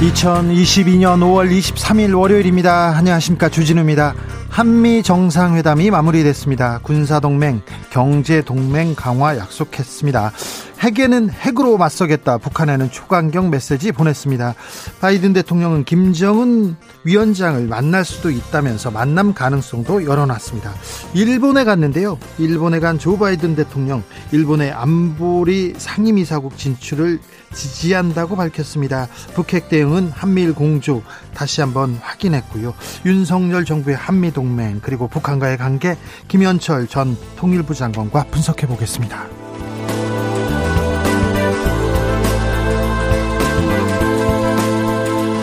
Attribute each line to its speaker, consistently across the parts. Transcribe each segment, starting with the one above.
Speaker 1: 2022년 5월 23일 월요일입니다. 안녕하십니까. 주진우입니다. 한미 정상회담이 마무리됐습니다. 군사동맹, 경제동맹 강화 약속했습니다. 핵에는 핵으로 맞서겠다. 북한에는 초강경 메시지 보냈습니다. 바이든 대통령은 김정은 위원장을 만날 수도 있다면서 만남 가능성도 열어놨습니다. 일본에 갔는데요. 일본에 간 조 바이든 대통령, 일본의 안보리 상임이사국 진출을 지지한다고 밝혔습니다. 북핵 대응은 한미일 공조 다시 한번 확인했고요. 윤석열 정부의 한미 동맹 그리고 북한과의 관계 김현철 전 통일부 장관과 분석해 보겠습니다.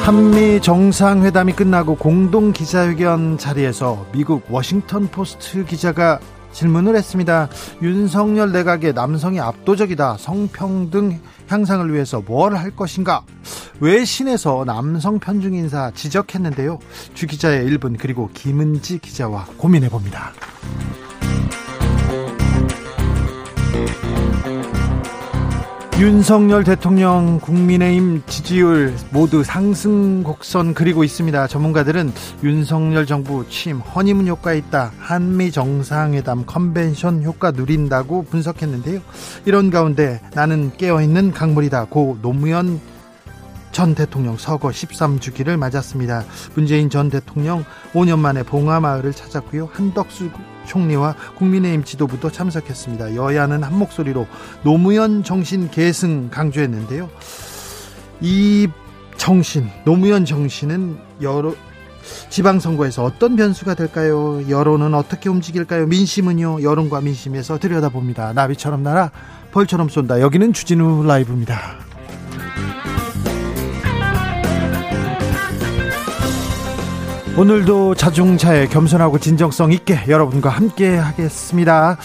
Speaker 1: 한미 정상회담이 끝나고 공동 기자회견 자리에서 미국 워싱턴 포스트 기자가 질문을 했습니다. 윤석열 내각의 남성이 압도적이다. 성평등 향상을 위해서 뭘 할 것인가? 외신에서 남성 편중 인사 지적했는데요. 주 기자의 1분 그리고 김은지 기자와 고민해 봅니다. 윤석열 대통령 국민의힘 지지율 모두 상승 곡선 그리고 있습니다. 전문가들은 윤석열 정부 취임 허니문 효과 있다. 한미 정상회담 컨벤션 효과 누린다고 분석했는데요. 이런 가운데 나는 깨어있는 강물이다. 고 노무현 전 대통령 서거 13주기를 맞았습니다. 문재인 전 대통령 5년 만에 봉하마을을 찾았고요. 한덕수 총리와 국민의힘 지도부도 참석했습니다. 여야는 한 목소리로 노무현 정신 계승 강조했는데요. 이 정신, 노무현 정신은 여러 지방선거에서 어떤 변수가 될까요? 여론은 어떻게 움직일까요? 민심은요? 여론과 민심에서 들여다봅니다. 나비처럼 날아 벌처럼 쏜다. 여기는 주진우 라이브입니다. 오늘도 자중차에 겸손하고 진정성 있게 여러분과 함께 하겠습니다.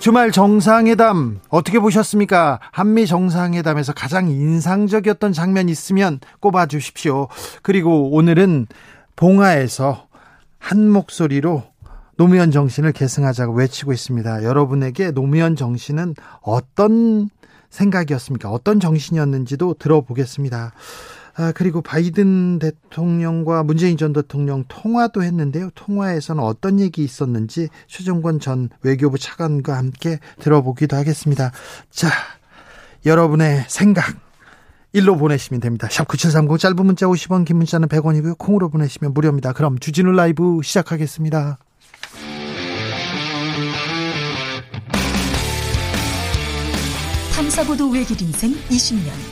Speaker 1: 주말 정상회담 어떻게 보셨습니까? 한미 정상회담에서 가장 인상적이었던 장면 있으면 꼽아 주십시오. 그리고 오늘은 봉화에서 한 목소리로 노무현 정신을 계승하자고 외치고 있습니다. 여러분에게 노무현 정신은 어떤 생각이었습니까? 어떤 정신이었는지도 들어보겠습니다. 아, 그리고 바이든 대통령과 문재인 전 대통령 통화도 했는데요. 통화에서는 어떤 얘기 있었는지 최종권 전 외교부 차관과 함께 들어보기도 하겠습니다. 자, 여러분의 생각 일로 보내시면 됩니다. 샵 9730 짧은 문자 50원 긴 문자는 100원이고요. 콩으로 보내시면 무료입니다. 그럼 주진우 라이브 시작하겠습니다.
Speaker 2: 탐사보도 외길 인생 20년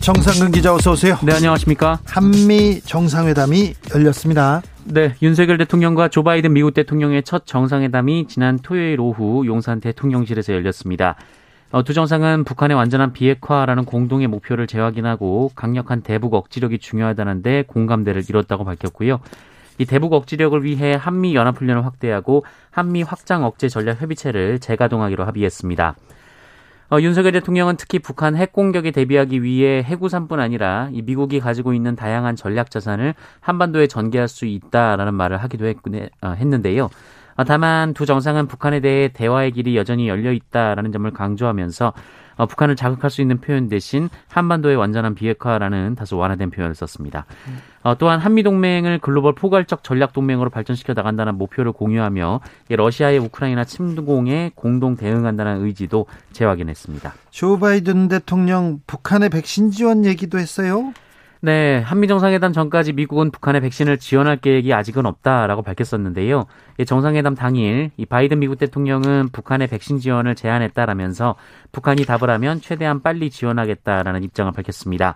Speaker 1: 정상근 기자 어서 오세요.
Speaker 3: 네, 안녕하십니까?
Speaker 1: 한미 정상회담이 열렸습니다.
Speaker 3: 네, 윤석열 대통령과 조 바이든 미국 대통령의 첫 정상회담이 지난 토요일 오후 용산 대통령실에서 열렸습니다. 어, 두 정상은 북한의 완전한 비핵화라는 공동의 목표를 재확인하고 강력한 대북 억지력이 중요하다는데 공감대를 이뤘다고 밝혔고요. 이 대북 억지력을 위해 한미 연합훈련을 확대하고 한미 확장 억제 전략 협의체를 재가동하기로 합의했습니다. 어, 윤석열 대통령은 특히 북한 핵 공격에 대비하기 위해 해구산뿐 아니라 이 미국이 가지고 있는 다양한 전략 자산을 한반도에 전개할 수 있다라는 말을 하기도 했, 어, 했는데요. 어, 다만 두 정상은 북한에 대해 대화의 길이 여전히 열려 있다라는 점을 강조하면서 어, 북한을 자극할 수 있는 표현 대신 한반도의 완전한 비핵화라는 다소 완화된 표현을 썼습니다. 어, 또한 한미 동맹을 글로벌 포괄적 전략 동맹으로 발전시켜 나간다는 목표를 공유하며 러시아의 우크라이나 침공에 공동 대응한다는 의지도 재확인했습니다.
Speaker 1: 조 바이든 대통령 북한의 백신 지원 얘기도 했어요.
Speaker 3: 네, 한미 정상회담 전까지 미국은 북한의 백신을 지원할 계획이 아직은 없다라고 밝혔었는데요. 정상회담 당일 이 바이든 미국 대통령은 북한의 백신 지원을 제안했다라면서 북한이 답을 하면 최대한 빨리 지원하겠다라는 입장을 밝혔습니다.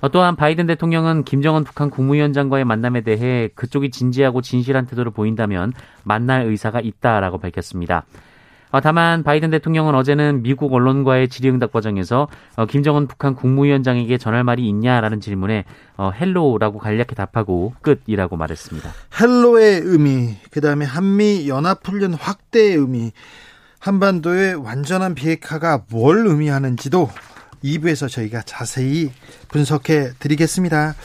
Speaker 3: 어, 또한 바이든 대통령은 김정은 북한 국무위원장과의 만남에 대해 그쪽이 진지하고 진실한 태도를 보인다면 만날 의사가 있다라고 밝혔습니다. 어, 다만 바이든 대통령은 어제는 미국 언론과의 질의응답 과정에서 어, 김정은 북한 국무위원장에게 전할 말이 있냐라는 질문에 어, hello라고 간략히 답하고 끝이라고 말했습니다.
Speaker 1: hello의 의미, 그다음에 한미 연합훈련 확대의 의미, 한반도의 완전한 비핵화가 뭘 의미하는지도 2부에서 저희가 자세히 분석해 드리겠습니다.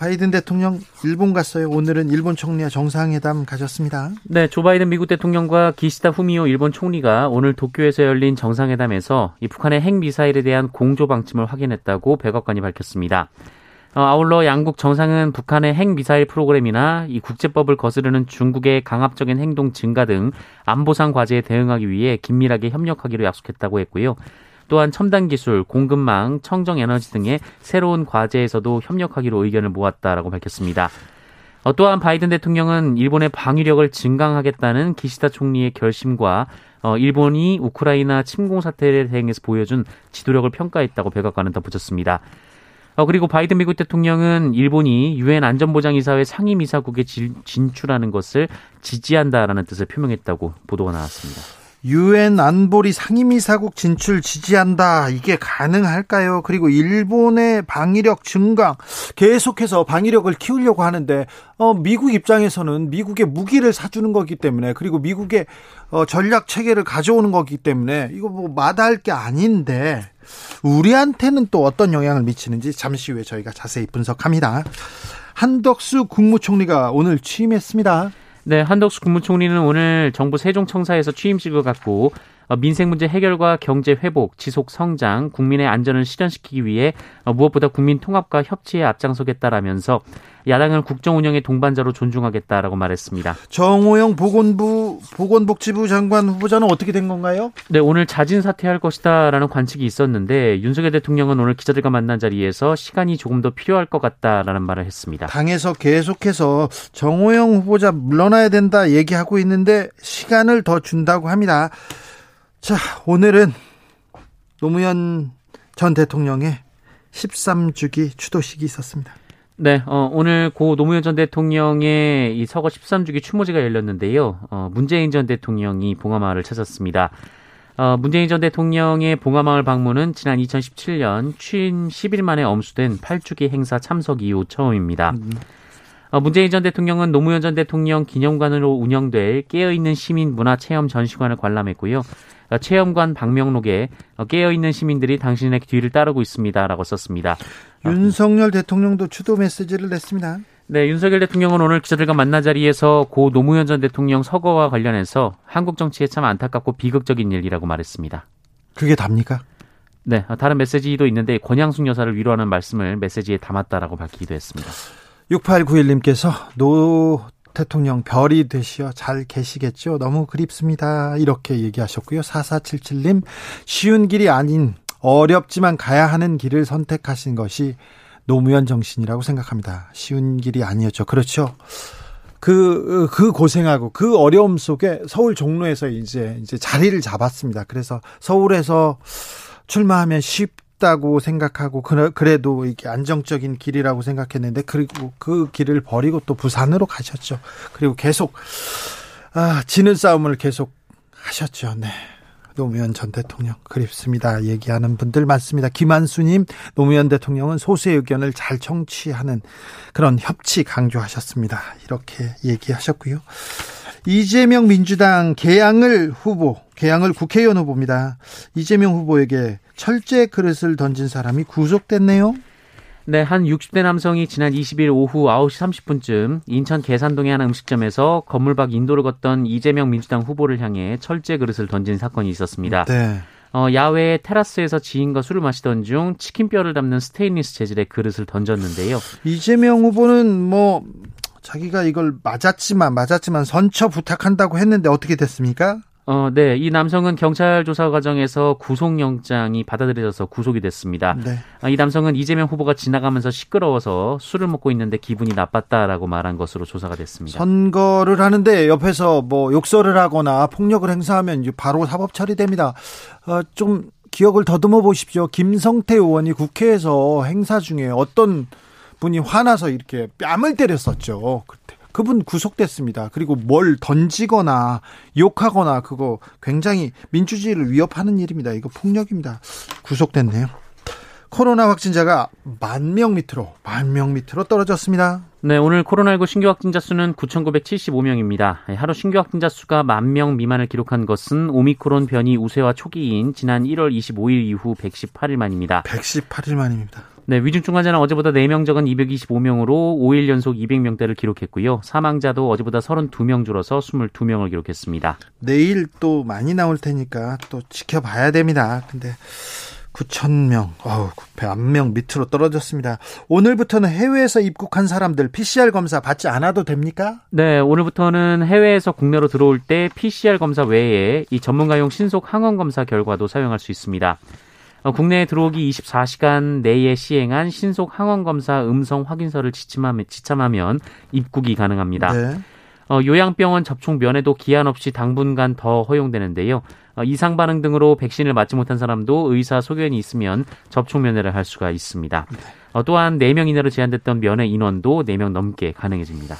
Speaker 1: 바이든 대통령 일본 갔어요. 오늘은 일본 총리와 정상회담 가졌습니다.
Speaker 3: 네, 조 바이든 미국 대통령과 기시다 후미오 일본 총리가 오늘 도쿄에서 열린 정상회담에서 이 북한의 핵 미사일에 대한 공조 방침을 확인했다고 백악관이 밝혔습니다. 어, 아울러 양국 정상은 북한의 핵 미사일 프로그램이나 이 국제법을 거스르는 중국의 강압적인 행동 증가 등 안보상 과제에 대응하기 위해 긴밀하게 협력하기로 약속했다고 했고요. 또한 첨단 기술, 공급망, 청정 에너지 등의 새로운 과제에서도 협력하기로 의견을 모았다라고 밝혔습니다. 어, 또한 바이든 대통령은 일본의 방위력을 증강하겠다는 기시다 총리의 결심과 어, 일본이 우크라이나 침공 사태를 대응해서 보여준 지도력을 평가했다고 백악관은 덧붙였습니다. 어, 그리고 바이든 미국 대통령은 일본이 유엔 안전보장이사회 상임이사국에 진출하는 것을 지지한다라는 뜻을 표명했다고 보도가 나왔습니다.
Speaker 1: 유엔 안보리 상임이사국 진출 지지한다. 이게 가능할까요? 그리고 일본의 방위력 증강 계속해서 방위력을 키우려고 하는데 어, 미국 입장에서는 미국의 무기를 사주는 거기 때문에 그리고 미국의 어, 전략 체계를 가져오는 거기 때문에 이거 뭐 마다할 게 아닌데 우리한테는 또 어떤 영향을 미치는지 잠시 후에 저희가 자세히 분석합니다. 한덕수 국무총리가 오늘 취임했습니다.
Speaker 3: 네, 한덕수 국무총리는 오늘 정부 세종청사에서 취임식을 갖고 어, 민생 문제 해결과 경제 회복, 지속 성장, 국민의 안전을 실현시키기 위해 어, 무엇보다 국민 통합과 협치에 앞장서겠다라면서 야당을 국정 운영의 동반자로 존중하겠다라고 말했습니다.
Speaker 1: 정호영 보건부 보건복지부 장관 후보자는 어떻게 된 건가요?
Speaker 3: 네, 오늘 자진 사퇴할 것이다라는 관측이 있었는데 윤석열 대통령은 오늘 기자들과 만난 자리에서 시간이 조금 더 필요할 것 같다라는 말을 했습니다.
Speaker 1: 당에서 계속해서 정호영 후보자 물러나야 된다 얘기하고 있는데 시간을 더 준다고 합니다. 자, 오늘은 노무현 전 대통령의 13주기 추도식이 있었습니다.
Speaker 3: 네, 어, 오늘 고 노무현 전 대통령의 이 서거 13주기 추모제가 열렸는데요. 어, 문재인 전 대통령이 봉화마을을 찾았습니다. 어, 문재인 전 대통령의 봉화마을 방문은 지난 2017년 취임 10일 만에 엄수된 8주기 행사 참석 이후 처음입니다. 음. 어, 문재인 전 대통령은 노무현 전 대통령 기념관으로 운영될 깨어있는 시민 문화 체험 전시관을 관람했고요. 어, 체험관 방명록에 어, 깨어있는 시민들이 당신의 뒤를 따르고 있습니다라고 썼습니다.
Speaker 1: 윤석열 대통령도 추도 메시지를 냈습니다.
Speaker 3: 네, 윤석열 대통령은 오늘 기자들과 만난 자리에서 고 노무현 전 대통령 서거와 관련해서 한국 정치에 참 안타깝고 비극적인 일이라고 말했습니다.
Speaker 1: 그게 답니까?
Speaker 3: 네, 다른 메시지도 있는데 권양숙 여사를 위로하는 말씀을 메시지에 담았다라고 밝히기도 했습니다.
Speaker 1: 6891님께서 노 대통령 별이 되시어 잘 계시겠죠? 너무 그립습니다. 이렇게 얘기하셨고요. 4477님, 쉬운 길이 아닌 어렵지만 가야 하는 길을 선택하신 것이 노무현 정신이라고 생각합니다. 쉬운 길이 아니었죠. 그렇죠. 그, 그 고생하고 그 어려움 속에 서울 종로에서 이제, 이제 자리를 잡았습니다. 그래서 서울에서 출마하면 쉽 쉽다고 생각하고 그래도 이게 안정적인 길이라고 생각했는데 그리고 그 길을 버리고 또 부산으로 가셨죠. 그리고 계속 아, 지는 싸움을 계속 하셨죠. 네. 노무현 전 대통령 그립습니다. 얘기하는 분들 많습니다. 김한수님, 노무현 대통령은 소수의 의견을 잘 청취하는 그런 협치 강조하셨습니다. 이렇게 얘기하셨고요. 이재명 민주당 개항을 후보, 개항을 국회의원 후보입니다. 이재명 후보에게 철제 그릇을 던진 사람이 구속됐네요.
Speaker 3: 네, 한 60대 남성이 지난 20일 오후 9시 30분쯤 인천 계산동의 한 음식점에서 건물 밖 인도를 걷던 이재명 민주당 후보를 향해 철제 그릇을 던진 사건이 있었습니다. 네. 어, 야외 테라스에서 지인과 술을 마시던 중 치킨뼈를 담는 스테인리스 재질의 그릇을 던졌는데요.
Speaker 1: 이재명 후보는 뭐 자기가 이걸 맞았지만 맞았지만 선처 부탁한다고 했는데 어떻게 됐습니까?
Speaker 3: 어, 네. 이 남성은 경찰 조사 과정에서 구속영장이 받아들여져서 구속이 됐습니다. 네. 아, 이 남성은 이재명 후보가 지나가면서 시끄러워서 술을 먹고 있는데 기분이 나빴다라고 말한 것으로 조사가 됐습니다.
Speaker 1: 선거를 하는데 옆에서 뭐 욕설을 하거나 폭력을 행사하면 바로 사법 처리됩니다. 어, 좀 기억을 더듬어 보십시오. 김성태 의원이 국회에서 행사 중에 어떤 분이 화나서 이렇게 뺨을 때렸었죠. 그때 그분 구속됐습니다. 그리고 뭘 던지거나 욕하거나 그거 굉장히 민주주의를 위협하는 일입니다. 이거 폭력입니다. 구속됐네요. 코로나 확진자가 만 명 밑으로 만 명 밑으로 떨어졌습니다.
Speaker 3: 네, 오늘 코로나19 신규 확진자 수는 9,975명입니다. 하루 신규 확진자 수가 만 명 미만을 기록한 것은 오미크론 변이 우세와 초기인 지난 1월 25일 이후 118일 만입니다.
Speaker 1: 118일 만입니다.
Speaker 3: 네, 위중증 환자는 어제보다 4명 적은 225명으로 5일 연속 200명대를 기록했고요. 사망자도 어제보다 32명 줄어서 22명을 기록했습니다.
Speaker 1: 내일 또 많이 나올 테니까 또 지켜봐야 됩니다. 근데 9천 명, 어우, 만명 밑으로 떨어졌습니다. 오늘부터는 해외에서 입국한 사람들 PCR 검사 받지 않아도 됩니까?
Speaker 3: 네, 오늘부터는 해외에서 국내로 들어올 때 PCR 검사 외에 이 전문가용 신속 항원 검사 결과도 사용할 수 있습니다. 어, 국내에 들어오기 24시간 내에 시행한 신속 항원 검사 음성 확인서를 지참하면, 지참하면 입국이 가능합니다. 네. 어, 요양병원 접촉 면에도 기한 없이 당분간 더 허용되는데요. 어, 이상 반응 등으로 백신을 맞지 못한 사람도 의사 소견이 있으면 접촉 면회를 할 수가 있습니다. 네. 어, 또한 4명 이내로 제한됐던 면회 인원도 4명 넘게 가능해집니다.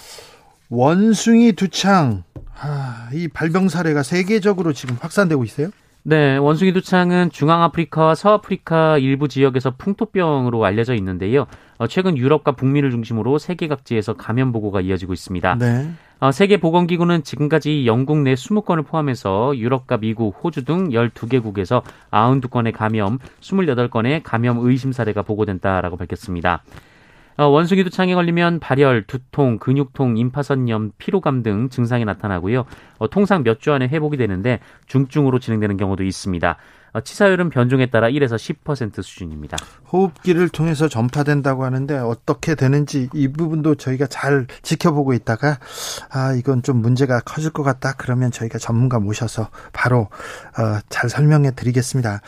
Speaker 1: 원숭이 두창, 아, 이 발병 사례가 세계적으로 지금 확산되고 있어요?
Speaker 3: 네, 원숭이 두창은 중앙아프리카와 서아프리카 일부 지역에서 풍토병으로 알려져 있는데요. 어, 최근 유럽과 북미를 중심으로 세계 각지에서 감염 보고가 이어지고 있습니다. 네. 어, 세계보건기구는 지금까지 영국 내 20건을 포함해서 유럽과 미국, 호주 등 12개국에서 92건의 감염, 28건의 감염 의심 사례가 보고된다라고 밝혔습니다. 어, 원숭이 두창에 걸리면 발열, 두통, 근육통, 임파선염, 피로감 등 증상이 나타나고요. 어, 통상 몇 주 안에 회복이 되는데 중증으로 진행되는 경우도 있습니다. 어, 치사율은 변종에 따라 1에서 10% 수준입니다.
Speaker 1: 호흡기를 통해서 전파된다고 하는데 어떻게 되는지 이 부분도 저희가 잘 지켜보고 있다가 아 이건 좀 문제가 커질 것 같다 그러면 저희가 전문가 모셔서 바로 어, 잘 설명해 드리겠습니다.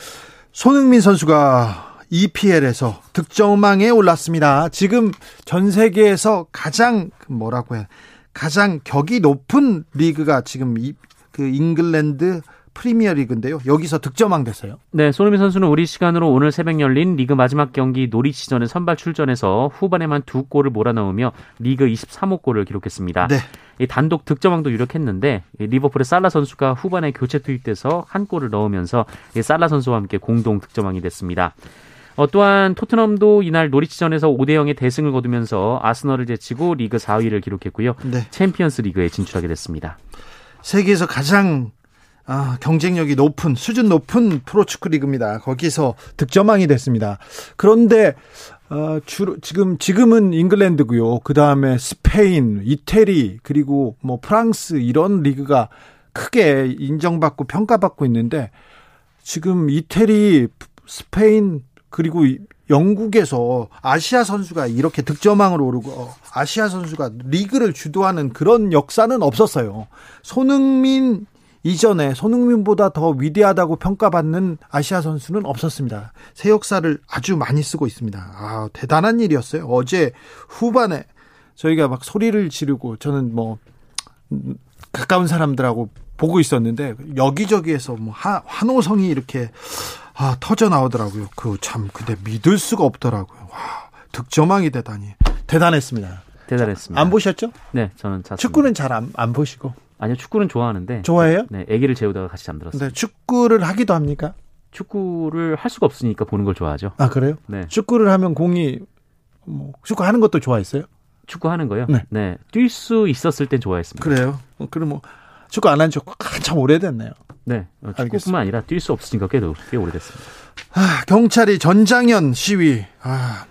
Speaker 1: 손흥민 선수가 EPL에서 득점왕에 올랐습니다. 지금 전 세계에서 가장 뭐라고 해 가장 격이 높은 리그가 지금 이, 그 잉글랜드 프리미어 리그인데요. 여기서 득점왕 됐어요.
Speaker 3: 네, 손흥민 선수는 우리 시간으로 오늘 새벽 열린 리그 마지막 경기 노리치전에 선발 출전해서 후반에만 두 골을 몰아넣으며 리그 23호 골을 기록했습니다. 네. 이 단독 득점왕도 유력했는데 리버풀의 살라 선수가 후반에 교체 투입돼서 한 골을 넣으면서 살라 선수와 함께 공동 득점왕이 됐습니다. 어, 또한 토트넘도 이날 노리치전에서 5대 0의 대승을 거두면서 아스널을 제치고 리그 4위를 기록했고요. 네. 챔피언스 리그에 진출하게 됐습니다.
Speaker 1: 세계에서 가장 아, 경쟁력이 높은 수준 높은 프로축구 리그입니다. 거기서 득점왕이 됐습니다. 그런데 어, 주로 지금 지금은 잉글랜드고요. 그 다음에 스페인, 이태리 그리고 뭐 프랑스 이런 리그가 크게 인정받고 평가받고 있는데 지금 이태리, 스페인, 그리고 영국에서 아시아 선수가 이렇게 득점왕으로 오르고 아시아 선수가 리그를 주도하는 그런 역사는 없었어요. 손흥민 이전에 손흥민보다 더 위대하다고 평가받는 아시아 선수는 없었습니다. 새 역사를 아주 많이 쓰고 있습니다. 아, 대단한 일이었어요. 어제 후반에 저희가 막 소리를 지르고 저는 뭐 가까운 사람들하고 보고 있었는데 여기저기에서 뭐 하, 환호성이 이렇게 아, 터져 나오더라고요. 그 참, 근데 믿을 수가 없더라고요. 와, 득점왕이 되다니. 대단했습니다.
Speaker 3: 대단했습니다.
Speaker 1: 안 보셨죠?
Speaker 3: 네, 저는 잤습니다.
Speaker 1: 축구는 잘 안 안 보시고.
Speaker 3: 아니요, 축구는 좋아하는데.
Speaker 1: 좋아해요?
Speaker 3: 네, 아기를 재우다가 같이 잠들었어요. 네,
Speaker 1: 축구를 하기도 합니까?
Speaker 3: 축구를 할 수가 없으니까 보는 걸 좋아하죠.
Speaker 1: 아, 그래요? 네. 축구를 하면 공이 뭐 축구 하는 것도 좋아했어요?
Speaker 3: 축구 하는 거요? 네. 네. 뛸 수 있었을 땐 좋아했습니다.
Speaker 1: 그래요? 어, 그럼 뭐 축구 안 한 지 한참 오래됐네요.
Speaker 3: 네. 어, 축구뿐만 아니라 뛸 수 없으니까 꽤, 꽤 오래됐습니다.
Speaker 1: 아, 경찰이 전장현 시위. 아,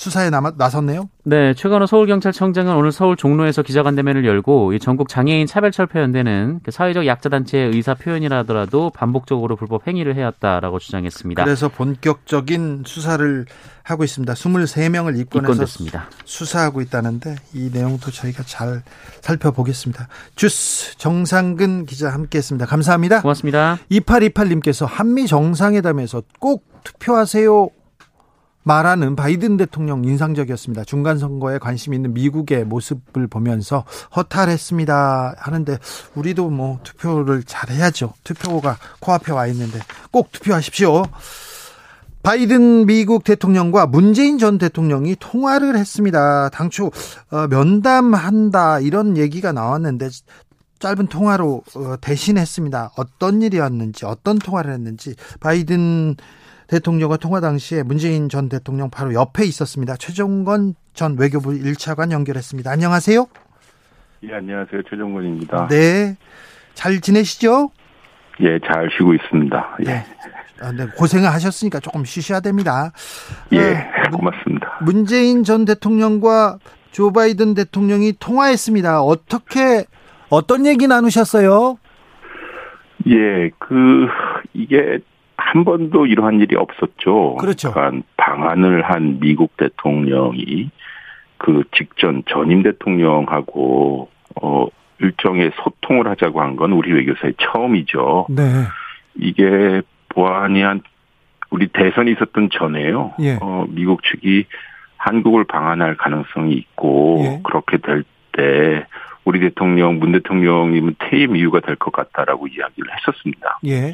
Speaker 1: 수사에 남아, 나섰네요.
Speaker 3: 네, 최건호 서울경찰청장은 오늘 서울 종로에서 기자간담회를 열고 이 전국 장애인 차별철폐연대는 그 사회적 약자단체의 의사 표현이라 하더라도 반복적으로 불법 행위를 해왔다라고 주장했습니다.
Speaker 1: 그래서 본격적인 수사를 하고 있습니다. 23명을 입건해서 입건됐습니다. 수사하고 있다는데 이 내용도 저희가 잘 살펴보겠습니다. 주스 정상근 기자 함께했습니다. 감사합니다.
Speaker 3: 고맙습니다.
Speaker 1: 2828님께서 한미 정상회담에서 꼭 투표하세요. 말하는 바이든 대통령 인상적이었습니다. 중간 선거에 관심 있는 미국의 모습을 보면서 허탈했습니다. 하는데 우리도 뭐 투표를 잘 해야죠. 투표가 코앞에 와 있는데 꼭 투표하십시오. 바이든 미국 대통령과 문재인 전 대통령이 통화를 했습니다. 당초 어, 면담한다 이런 얘기가 나왔는데 짧은 통화로 어, 대신했습니다. 어떤 일이었는지 어떤 통화를 했는지 바이든 대통령과 통화 당시에 문재인 전 대통령 바로 옆에 있었습니다. 최종건 전 외교부 1차관 연결했습니다. 안녕하세요.
Speaker 4: 예, 안녕하세요. 최종건입니다.
Speaker 1: 네. 잘 지내시죠?
Speaker 4: 예, 잘 쉬고 있습니다. 예.
Speaker 1: 네. 아, 네. 고생을 하셨으니까 조금 쉬셔야 됩니다.
Speaker 4: 예, 아, 고맙습니다.
Speaker 1: 문재인 전 대통령과 조 바이든 대통령이 통화했습니다. 어떻게 어떤 얘기 나누셨어요?
Speaker 4: 예, 그 이게 한 번도 이러한 일이 없었죠.
Speaker 1: 그렇죠.
Speaker 4: 그러니까 방한을 한 미국 대통령이 그 직전 전임 대통령하고 어 일정의 소통을 하자고 한 건 우리 외교사의 처음이죠.
Speaker 1: 네.
Speaker 4: 이게 보안이 한 우리 대선이 있었던 전에요.
Speaker 1: 예.
Speaker 4: 어 미국 측이 한국을 방한할 가능성이 있고 예. 그렇게 될 때 우리 대통령 문 대통령님은 퇴임 이유가 될 것 같다라고 이야기를 했었습니다.
Speaker 1: 예.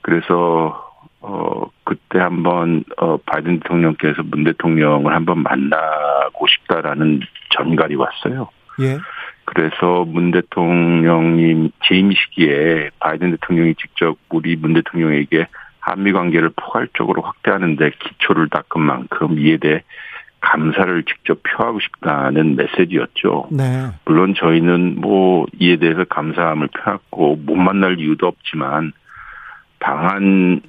Speaker 4: 그래서 어 그때 한번 어 바이든 대통령께서 문 대통령을 한번 만나고 싶다라는 전갈이 왔어요.
Speaker 1: 예.
Speaker 4: 그래서 문 대통령님 재임 시기에 바이든 대통령이 직접 우리 문 대통령에게 한미 관계를 포괄적으로 확대하는데 기초를 닦은 만큼 이에 대해 감사를 직접 표하고 싶다는 메시지였죠.
Speaker 1: 네.
Speaker 4: 물론 저희는 뭐 이에 대해서 감사함을 표했고 못 만날 이유도 없지만 방한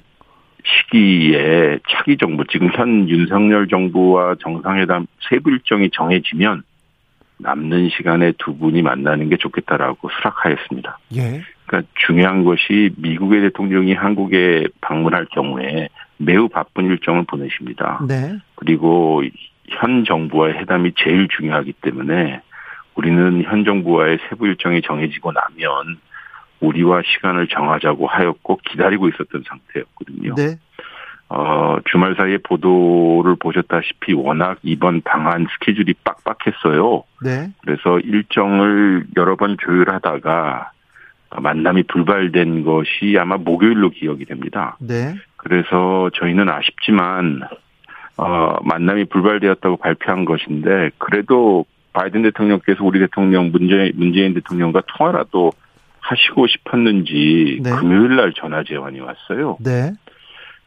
Speaker 4: 시기에 차기 정부 지금 현 윤석열 정부와 정상회담 세부 일정이 정해지면 남는 시간에 두 분이 만나는 게 좋겠다라고 수락하였습니다.
Speaker 1: 예.
Speaker 4: 그러니까 중요한 것이 미국의 대통령이 한국에 방문할 경우에 매우 바쁜 일정을 보내십니다.
Speaker 1: 네.
Speaker 4: 그리고 현 정부와의 회담이 제일 중요하기 때문에 우리는 현 정부와의 세부 일정이 정해지고 나면 우리와 시간을 정하자고 하였고 기다리고 있었던 상태였거든요.
Speaker 1: 네.
Speaker 4: 어, 주말 사이에 보도를 보셨다시피 워낙 이번 방한 스케줄이 빡빡했어요.
Speaker 1: 네.
Speaker 4: 그래서 일정을 여러 번 조율하다가 만남이 불발된 것이 아마 목요일로 기억이 됩니다.
Speaker 1: 네.
Speaker 4: 그래서 저희는 아쉽지만 어, 만남이 불발되었다고 발표한 것인데 그래도 바이든 대통령께서 우리 대통령 문재, 문재인 대통령과 통화라도 하시고 싶었는지
Speaker 1: 네.
Speaker 4: 금요일 날 전화 제안이 왔어요.
Speaker 1: 네.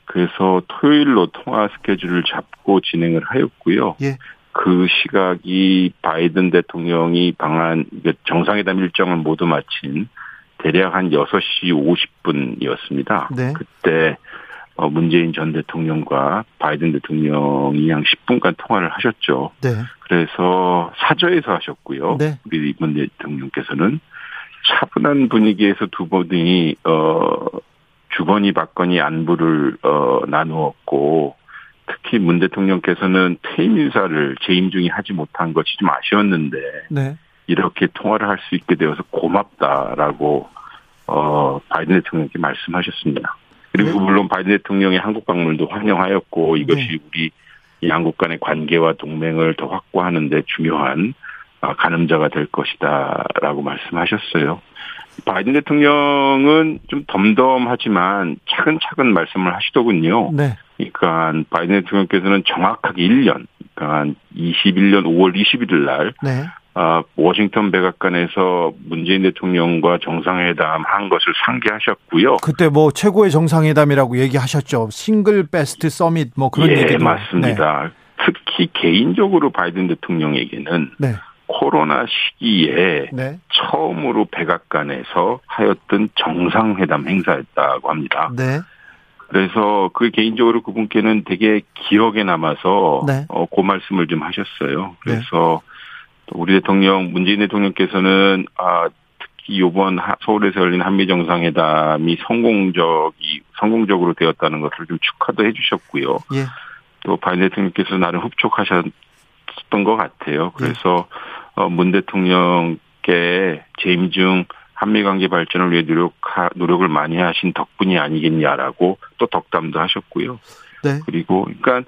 Speaker 4: 그래서 토요일로 통화 스케줄을 잡고 진행을 하였고요.
Speaker 1: 예.
Speaker 4: 그 시각이 바이든 대통령이 방한 정상회담 일정을 모두 마친 대략 한 6시 50분이었습니다.
Speaker 1: 네.
Speaker 4: 그때 어, 문재인 전 대통령과 바이든 대통령이 한 10분간 통화를 하셨죠.
Speaker 1: 네.
Speaker 4: 그래서 사저에서 하셨고요.
Speaker 1: 네.
Speaker 4: 우리 문 대통령께서는 차분한 분위기에서 두 분이 어 주거니 받거니 안부를 어 나누었고 특히 문 대통령께서는 퇴임 인사를 재임 중에 하지 못한 것이 좀 아쉬웠는데
Speaker 1: 네.
Speaker 4: 이렇게 통화를 할 수 있게 되어서 고맙다라고 어 바이든 대통령께 말씀하셨습니다. 그리고
Speaker 1: 네.
Speaker 4: 물론 바이든 대통령의 한국 방문도 환영하였고 이것이
Speaker 1: 네.
Speaker 4: 우리 양국 간의 관계와 동맹을 더 확고하는데 중요한 아, 가늠자가 될 것이다라고 말씀하셨어요. 바이든 대통령은 좀 덤덤하지만 차근차근 말씀을 하시더군요.
Speaker 1: 네.
Speaker 4: 그러니까 바이든 대통령께서는 정확하게 1년, 그러니까 21년 5월 21일 날
Speaker 1: 네.
Speaker 4: 아, 워싱턴 백악관에서 문재인 대통령과 정상회담 한 것을 상기하셨고요.
Speaker 1: 그때 뭐 최고의 정상회담이라고 얘기하셨죠. 싱글 베스트 서밋 뭐 그런
Speaker 4: 예,
Speaker 1: 얘기도
Speaker 4: 맞습니다. 특히 개인적으로 바이든 대통령에게는
Speaker 1: 네.
Speaker 4: 코로나 시기에
Speaker 1: 네.
Speaker 4: 처음으로 백악관에서 하였던 정상회담 행사였다고 합니다.
Speaker 1: 네.
Speaker 4: 그래서 그 개인적으로 그분께는 되게 기억에 남아서
Speaker 1: 네.
Speaker 4: 어, 그 말씀을 좀 하셨어요. 그래서 또 우리 대통령 문재인 대통령께서는 아 특히 이번 하- 서울에서 열린 한미 정상회담이 성공적이 성공적으로 되었다는 것을 좀 축하도 해주셨고요.
Speaker 1: 예.
Speaker 4: 또 바이든 대통령께서 나름 흡족하셨던 것 같아요. 그래서 어, 문 대통령께 재임 중 한미 관계 발전을 위해 노력 노력을 많이 하신 덕분이 아니겠냐라고 또 덕담도 하셨고요.
Speaker 1: 네.
Speaker 4: 그리고 그러니까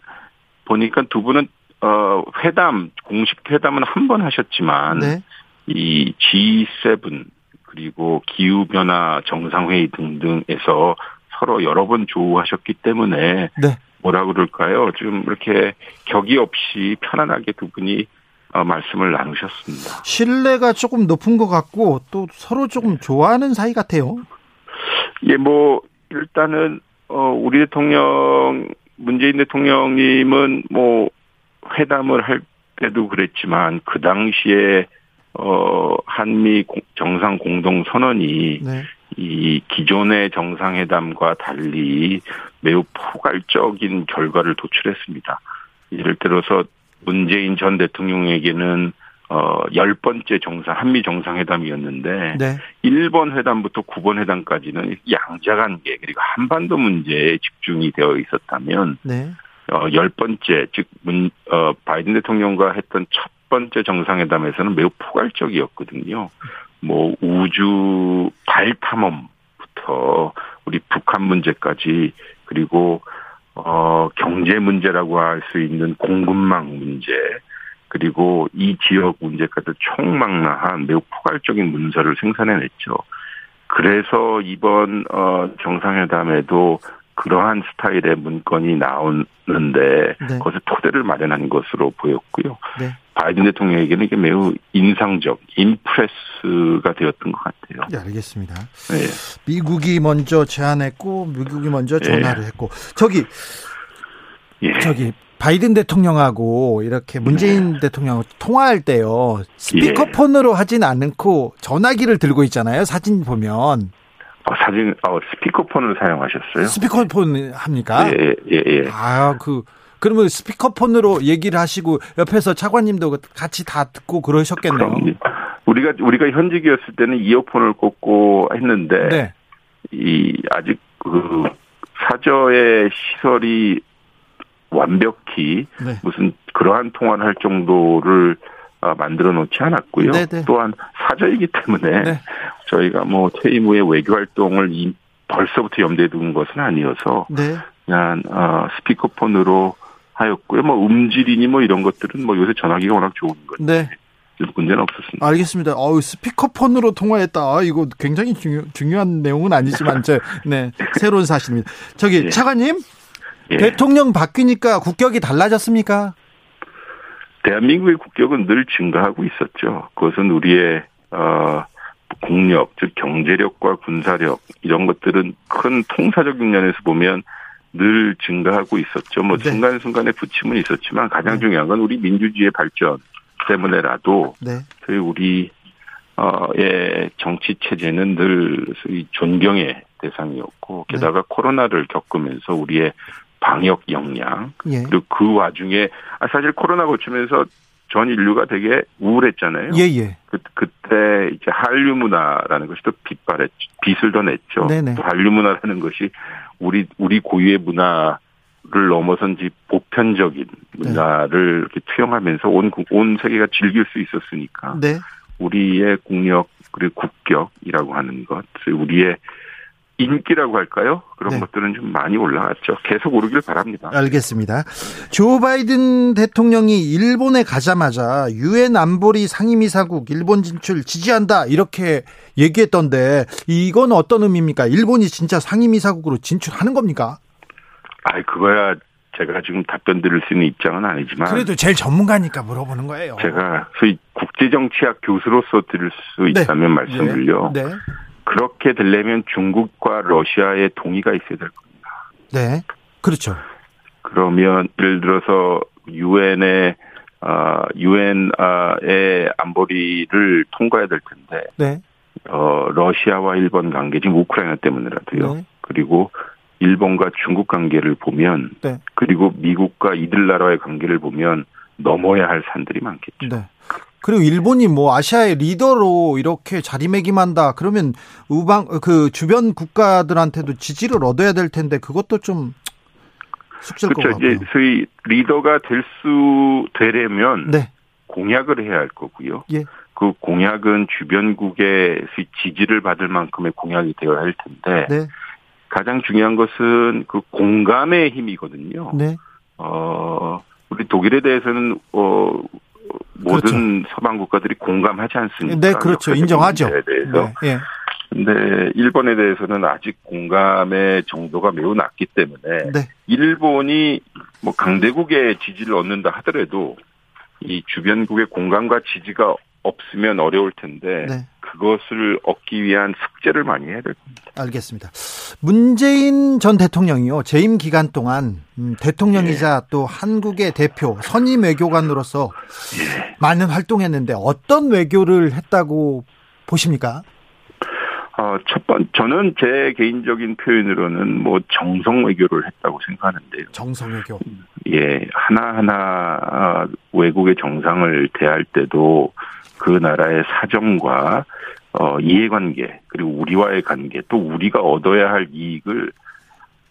Speaker 4: 보니까 두 분은 어 회담 공식 회담은 한 번 하셨지만
Speaker 1: 네.
Speaker 4: 이 G7 그리고 기후 변화 정상회의 등등에서 서로 여러 번 조우하셨기 때문에
Speaker 1: 네.
Speaker 4: 뭐라 그럴까요? 좀 이렇게 격이 없이 편안하게 두 분이 어, 말씀을 나누셨습니다.
Speaker 1: 신뢰가 조금 높은 것 같고 또 서로 조금 좋아하는 사이 같아요.
Speaker 4: 예, 뭐 일단은 어 우리 대통령 문재인 대통령님은 뭐 회담을 할 때도 그랬지만 그 당시에 어 한미 공- 정상 공동 선언이
Speaker 1: 네.
Speaker 4: 이 기존의 정상회담과 달리 매우 포괄적인 결과를 도출했습니다. 예를 들어서 문재인 전 대통령에게는 어, 열 번째 정상, 한미 정상회담이었는데,
Speaker 1: 네.
Speaker 4: 1번 회담부터 9번 회담까지는 양자 관계, 그리고 한반도 문제에 집중이 되어 있었다면,
Speaker 1: 네.
Speaker 4: 어, 열 번째, 즉, 문, 어, 바이든 대통령과 했던 첫 번째 정상회담에서는 매우 포괄적이었거든요. 뭐, 우주 달 탐험부터 우리 북한 문제까지, 그리고, 어, 경제 문제라고 할 수 있는 공급망 문제, 그리고 이 지역 문제까지 총망라한 매우 포괄적인 문서를 생산해냈죠. 그래서 이번 어 정상회담에도 그러한 스타일의 문건이 나오는데
Speaker 1: 네.
Speaker 4: 거기서 토대를 마련한 것으로 보였고요.
Speaker 1: 네.
Speaker 4: 바이든 대통령에게는 이게 매우 인상적, 인프레스가 되었던 것 같아요.
Speaker 1: 네, 알겠습니다.
Speaker 4: 네.
Speaker 1: 미국이 먼저 제안했고 미국이 먼저 전화를 했고 저기
Speaker 4: 예.
Speaker 1: 저기 바이든 대통령하고 이렇게 문재인 대통령하고 통화할 때요 스피커폰으로 하진 않고 전화기를 들고 있잖아요 사진 보면
Speaker 4: 어, 사진, 어, 스피커폰을 사용하셨어요?
Speaker 1: 스피커폰 합니까?
Speaker 4: 예, 예, 예.
Speaker 1: 아 그 그러면 스피커폰으로 얘기를 하시고 옆에서 차관님도 같이 다 듣고 그러셨겠네요.
Speaker 4: 그럼 우리가 우리가 현직이었을 때는 이어폰을 꽂고 했는데
Speaker 1: 네,
Speaker 4: 이 아직 그 사저의 시설이 완벽히
Speaker 1: 네.
Speaker 4: 무슨 그러한 통화를 할 정도를 아, 만들어 놓지 않았고요.
Speaker 1: 네네.
Speaker 4: 또한 사저이기 때문에
Speaker 1: 네.
Speaker 4: 저희가 뭐 퇴임 후에 외교 활동을 이- 벌써부터 염두에 둔 것은 아니어서
Speaker 1: 네,
Speaker 4: 그냥 어, 스피커폰으로 하였고요. 뭐 음질이니 뭐 이런 것들은 뭐 요새 전화기가 워낙 좋은 거니
Speaker 1: 네.
Speaker 4: 문제는 없었습니다.
Speaker 1: 알겠습니다. 어우, 스피커폰으로 통화했다. 아, 이거 굉장히 중요, 중요한 내용은 아니지만, 저, 네, 새로운 사실입니다. 저기,
Speaker 4: 예.
Speaker 1: 차관님,
Speaker 4: 예.
Speaker 1: 대통령 바뀌니까 국격이 달라졌습니까?
Speaker 4: 대한민국의 국격은 늘 증가하고 있었죠. 그것은 우리의 어 국력, 즉 경제력과 군사력 이런 것들은 큰 통사적인 면에서 보면 늘 증가하고 있었죠. 뭐
Speaker 1: 네.
Speaker 4: 순간순간의 부침은 있었지만 가장
Speaker 1: 네.
Speaker 4: 중요한 건 우리 민주주의의 발전 때문에라도
Speaker 1: 네,
Speaker 4: 저희 우리 어의 정치 체제는 늘 소위 존경의 대상이었고 게다가 코로나를 겪으면서 우리의 방역 역량
Speaker 1: 예.
Speaker 4: 그리고 그 와중에 아, 사실 코로나 거치면서 전 인류가 되게 우울했잖아요.
Speaker 1: 예, 예.
Speaker 4: 그, 그때 이제 한류 문화라는 것이 또 빛발했, 빛을 더 냈죠.
Speaker 1: 네네.
Speaker 4: 또 한류 문화라는 것이 우리, 우리 고유의 문화를 넘어선 지 보편적인
Speaker 1: 네.
Speaker 4: 문화를 이렇게 투영하면서 온, 국- 온 세계가 즐길 수 있었으니까
Speaker 1: 네,
Speaker 4: 우리의 국력 그리고 국격이라고 하는 것, 우리의 인기라고 할까요? 그런
Speaker 1: 네.
Speaker 4: 것들은 좀 많이 올라갔죠. 계속 오르길 바랍니다.
Speaker 1: 알겠습니다. 조 바이든 대통령이 일본에 가자마자 유엔 안보리 상임이사국 일본 진출 지지한다 이렇게 얘기했던데 이건 어떤 의미입니까? 일본이 진짜 상임이사국으로 진출하는 겁니까?
Speaker 4: 아이 그거야 제가 지금 답변 드릴 수 있는 입장은 아니지만
Speaker 1: 그래도 제일 전문가니까 물어보는 거예요.
Speaker 4: 제가 소위 국제정치학 교수로서 드릴 수
Speaker 1: 네.
Speaker 4: 있다면 말씀을요.
Speaker 1: 네,
Speaker 4: 그렇게 되려면 중국과 러시아의 동의가 있어야 될 겁니다.
Speaker 1: 네, 그렇죠.
Speaker 4: 그러면 예를 들어서 유엔의 어, 유엔의 안보리를 통과해야 될 텐데
Speaker 1: 네,
Speaker 4: 어, 러시아와 일본 관계 지금 우크라이나 때문이라도요.
Speaker 1: 네.
Speaker 4: 그리고 일본과 중국 관계를 보면 네. 그리고 미국과 이들 나라의 관계를 보면 넘어야 할 산들이 많겠죠. 네.
Speaker 1: 그리고 일본이 뭐 아시아의 리더로 이렇게 자리매김한다 그러면 우방 그 주변 국가들한테도 지지를 얻어야 될 텐데 그것도 좀 숙질 그렇죠. 이제
Speaker 4: 소위 리더가 될 수 되려면 네. 공약을 해야 할 거고요. 예. 그 공약은 주변국의 지지를 받을 만큼의 공약이 되어야 할 텐데 네. 가장 중요한 것은 그 공감의 힘이거든요. 네. 어 우리 독일에 대해서는 어 모든 그렇죠. 서방 국가들이 공감하지 않습니까?
Speaker 1: 네, 그렇죠. 인정하죠.
Speaker 4: 대해서. 네, 예. 근데 일본에 대해서는 아직 공감의 정도가 매우 낮기 때문에 네. 일본이 뭐 강대국의 지지를 얻는다 하더라도 이 주변국의 공감과 지지가 없으면 어려울 텐데 네. 그것을 얻기 위한 숙제를 많이 해야 될 겁니다.
Speaker 1: 알겠습니다. 문재인 전 대통령이요 재임 기간 동안 음, 대통령이자 예. 또 한국의 대표 선임 외교관으로서 예. 많은 활동했는데 어떤 외교를 했다고 보십니까?
Speaker 4: 어, 첫 번, 저는 제 개인적인 표현으로는 뭐 정성 외교를 했다고 생각하는데요.
Speaker 1: 정성 외교.
Speaker 4: 예, 하나하나 외국의 정상을 대할 때도 그 나라의 사정과 어, 이해관계 그리고 우리와의 관계 또 우리가 얻어야 할 이익을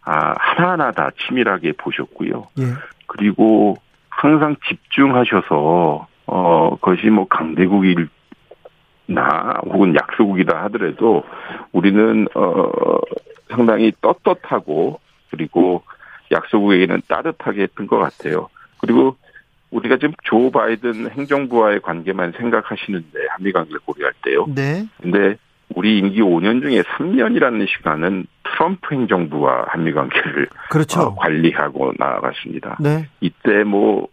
Speaker 4: 아, 하나하나 다 치밀하게 보셨고요. 예. 그리고 항상 집중하셔서 어 그것이 뭐 강대국일 나 혹은 약소국이다 하더라도 우리는 어 상당히 떳떳하고 그리고 약소국에게는 따뜻하게 했던 것 같아요. 그리고 우리가 지금 조 바이든 행정부와의 관계만 생각하시는데 한미 관계를 고려할 때요. 네. 근데 우리 임기 5년 중에 3년이라는 시간은 트럼프 행정부와 한미 관계를 그렇죠. 어, 관리하고 나아갔습니다. 네. 이때 뭐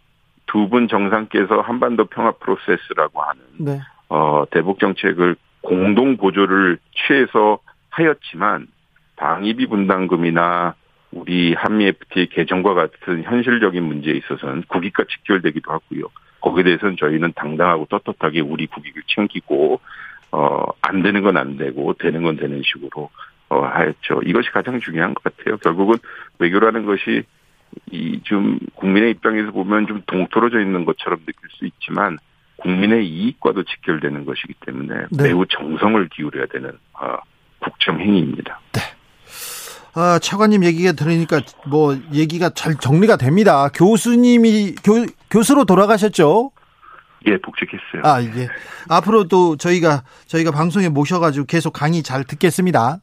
Speaker 4: 두 분 정상께서 한반도 평화 프로세스라고 하는 네. 어, 대북 정책을 공동 보조를 취해서 하였지만 방위비 분담금이나 우리 한미 FTA 개정과 같은 현실적인 문제에 있어서는 국익과 직결되기도 하고요. 거기에 대해서는 저희는 당당하고 떳떳하게 우리 국익을 챙기고 어, 안 되는 건 안 되고 되는 건 되는 식으로 어, 하였죠. 이것이 가장 중요한 것 같아요. 결국은 외교라는 것이 이 좀 국민의 입장에서 보면 좀 동떨어져 있는 것처럼 느낄 수 있지만 국민의 이익과도 직결되는 것이기 때문에 네. 매우 정성을 기울여야 되는 어, 국정 행위입니다. 네.
Speaker 1: 아, 차관님 얘기가 들으니까 뭐 얘기가 잘 정리가 됩니다. 교수님이 교, 교수로 돌아가셨죠?
Speaker 4: 예, 복직했어요.
Speaker 1: 아, 예. 앞으로도 저희가 저희가 방송에 모셔가지고 계속 강의 잘 듣겠습니다.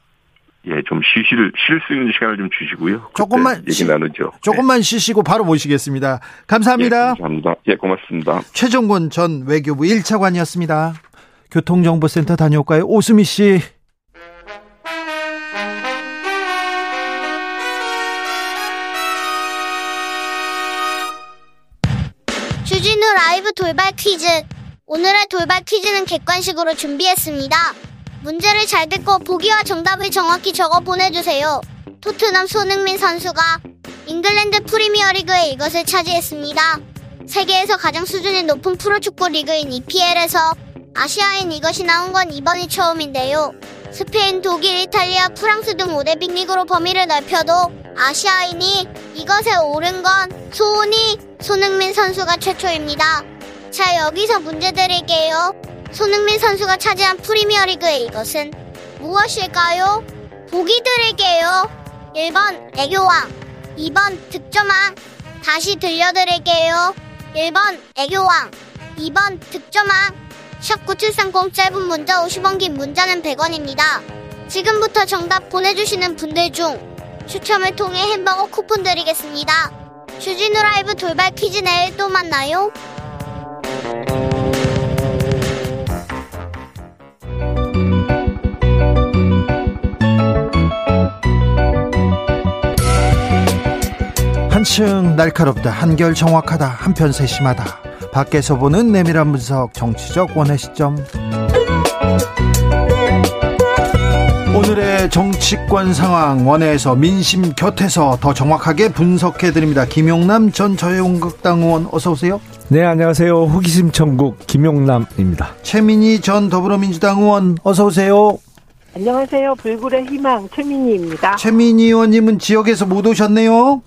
Speaker 4: 예, 좀 쉬실 쉴 수 있는 시간을 좀 주시고요. 조금만 얘기 쉬, 나누죠.
Speaker 1: 조금만 네. 쉬시고 바로 모시겠습니다. 감사합니다.
Speaker 4: 예, 감사합니다. 예, 고맙습니다.
Speaker 1: 최종곤 전 외교부 1차관이었습니다. 교통정보센터 다녀올까요? 오수미 씨.
Speaker 5: 라이브 돌발 퀴즈. 오늘의 돌발 퀴즈는 객관식으로 준비했습니다. 문제를 잘 듣고 보기와 정답을 정확히 적어 보내주세요. 토트넘 손흥민 선수가 잉글랜드 프리미어리그의 이것을 차지했습니다. 세계에서 가장 수준이 높은 프로축구 리그인 EPL에서 아시아인 이것이 나온 건 이번이 처음인데요. 스페인, 독일, 이탈리아, 프랑스 등 5대 빅리그로 범위를 넓혀도 아시아인이 이것에 오른 건 소은이 손흥민 선수가 최초입니다. 자, 여기서 문제 드릴게요. 손흥민 선수가 차지한 프리미어리그의 이것은 무엇일까요? 보기 드릴게요. 1번 애교왕, 2번 득점왕. 다시 들려드릴게요. 1번 애교왕, 2번 득점왕. 샵9730 짧은 문자 50원 긴 문자는 100원입니다. 지금부터 정답 보내주시는 분들 중 추첨을 통해 햄버거 쿠폰 드리겠습니다. 주진우 라이브 돌발 퀴즈 내일 또 만나요.
Speaker 1: 한층 날카롭다 한결 정확하다 한편 세심하다 밖에서 보는 내밀한 분석 정치적 원의 시점 오늘의 정치권 상황 원회에서 민심 곁에서 더 정확하게 분석해 드립니다. 김용남 전 자유한국당 의원 어서 오세요.
Speaker 6: 네 안녕하세요. 호기심 천국 김용남입니다.
Speaker 1: 최민희 전 더불어민주당 의원 어서 오세요.
Speaker 6: 안녕하세요. 불굴의 희망 최민희입니다.
Speaker 1: 최민희 의원님은 지역에서 못 오셨네요.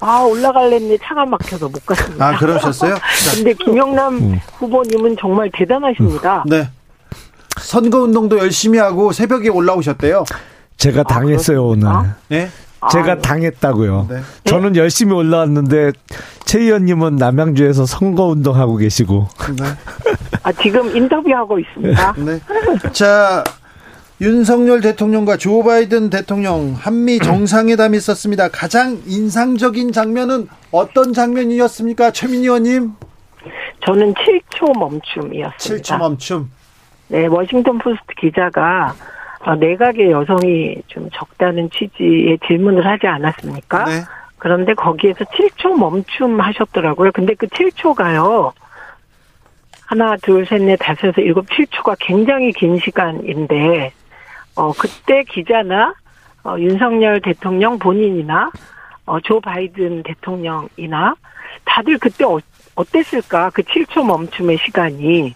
Speaker 6: 아 올라갈랬는데 차가 막혀서 못 갔습니다.
Speaker 1: 아 그러셨어요?
Speaker 6: 근데 김영남
Speaker 7: 음.
Speaker 6: 후보님은 정말 대단하십니다.
Speaker 1: 네. 선거 운동도 열심히 하고 새벽에 올라오셨대요.
Speaker 7: 제가 당했어요 오늘.
Speaker 6: 그렇습니까?
Speaker 1: 네.
Speaker 7: 제가
Speaker 6: 아,
Speaker 7: 당했다고요.
Speaker 1: 네.
Speaker 7: 저는 열심히 올라왔는데 최 의원님은 남양주에서 선거 운동하고 계시고
Speaker 1: 네.
Speaker 6: 아, 지금 인터뷰하고 있습니다.
Speaker 1: 네. 자, 윤석열 대통령과 조 바이든 대통령 한미 정상회담이 있었습니다. 가장 인상적인 장면은 어떤 장면이었습니까? 최민희 의원님?
Speaker 6: 저는 7초 멈춤이었습니다.
Speaker 1: 7초 멈춤.
Speaker 6: 네, 워싱턴 포스트 기자가 어, 내각의 여성이 좀 적다는 취지의 질문을 하지 않았습니까?
Speaker 1: 네.
Speaker 6: 그런데 거기에서 7초 멈춤 하셨더라고요. 근데 그 7초가요. 하나, 둘, 셋, 넷, 다섯, 여섯, 일곱, 7초가 굉장히 긴 시간인데, 어, 그때 기자나, 어, 윤석열 대통령 본인이나, 어, 조 바이든 대통령이나, 다들 그때 어, 어땠을까? 그 7초 멈춤의 시간이.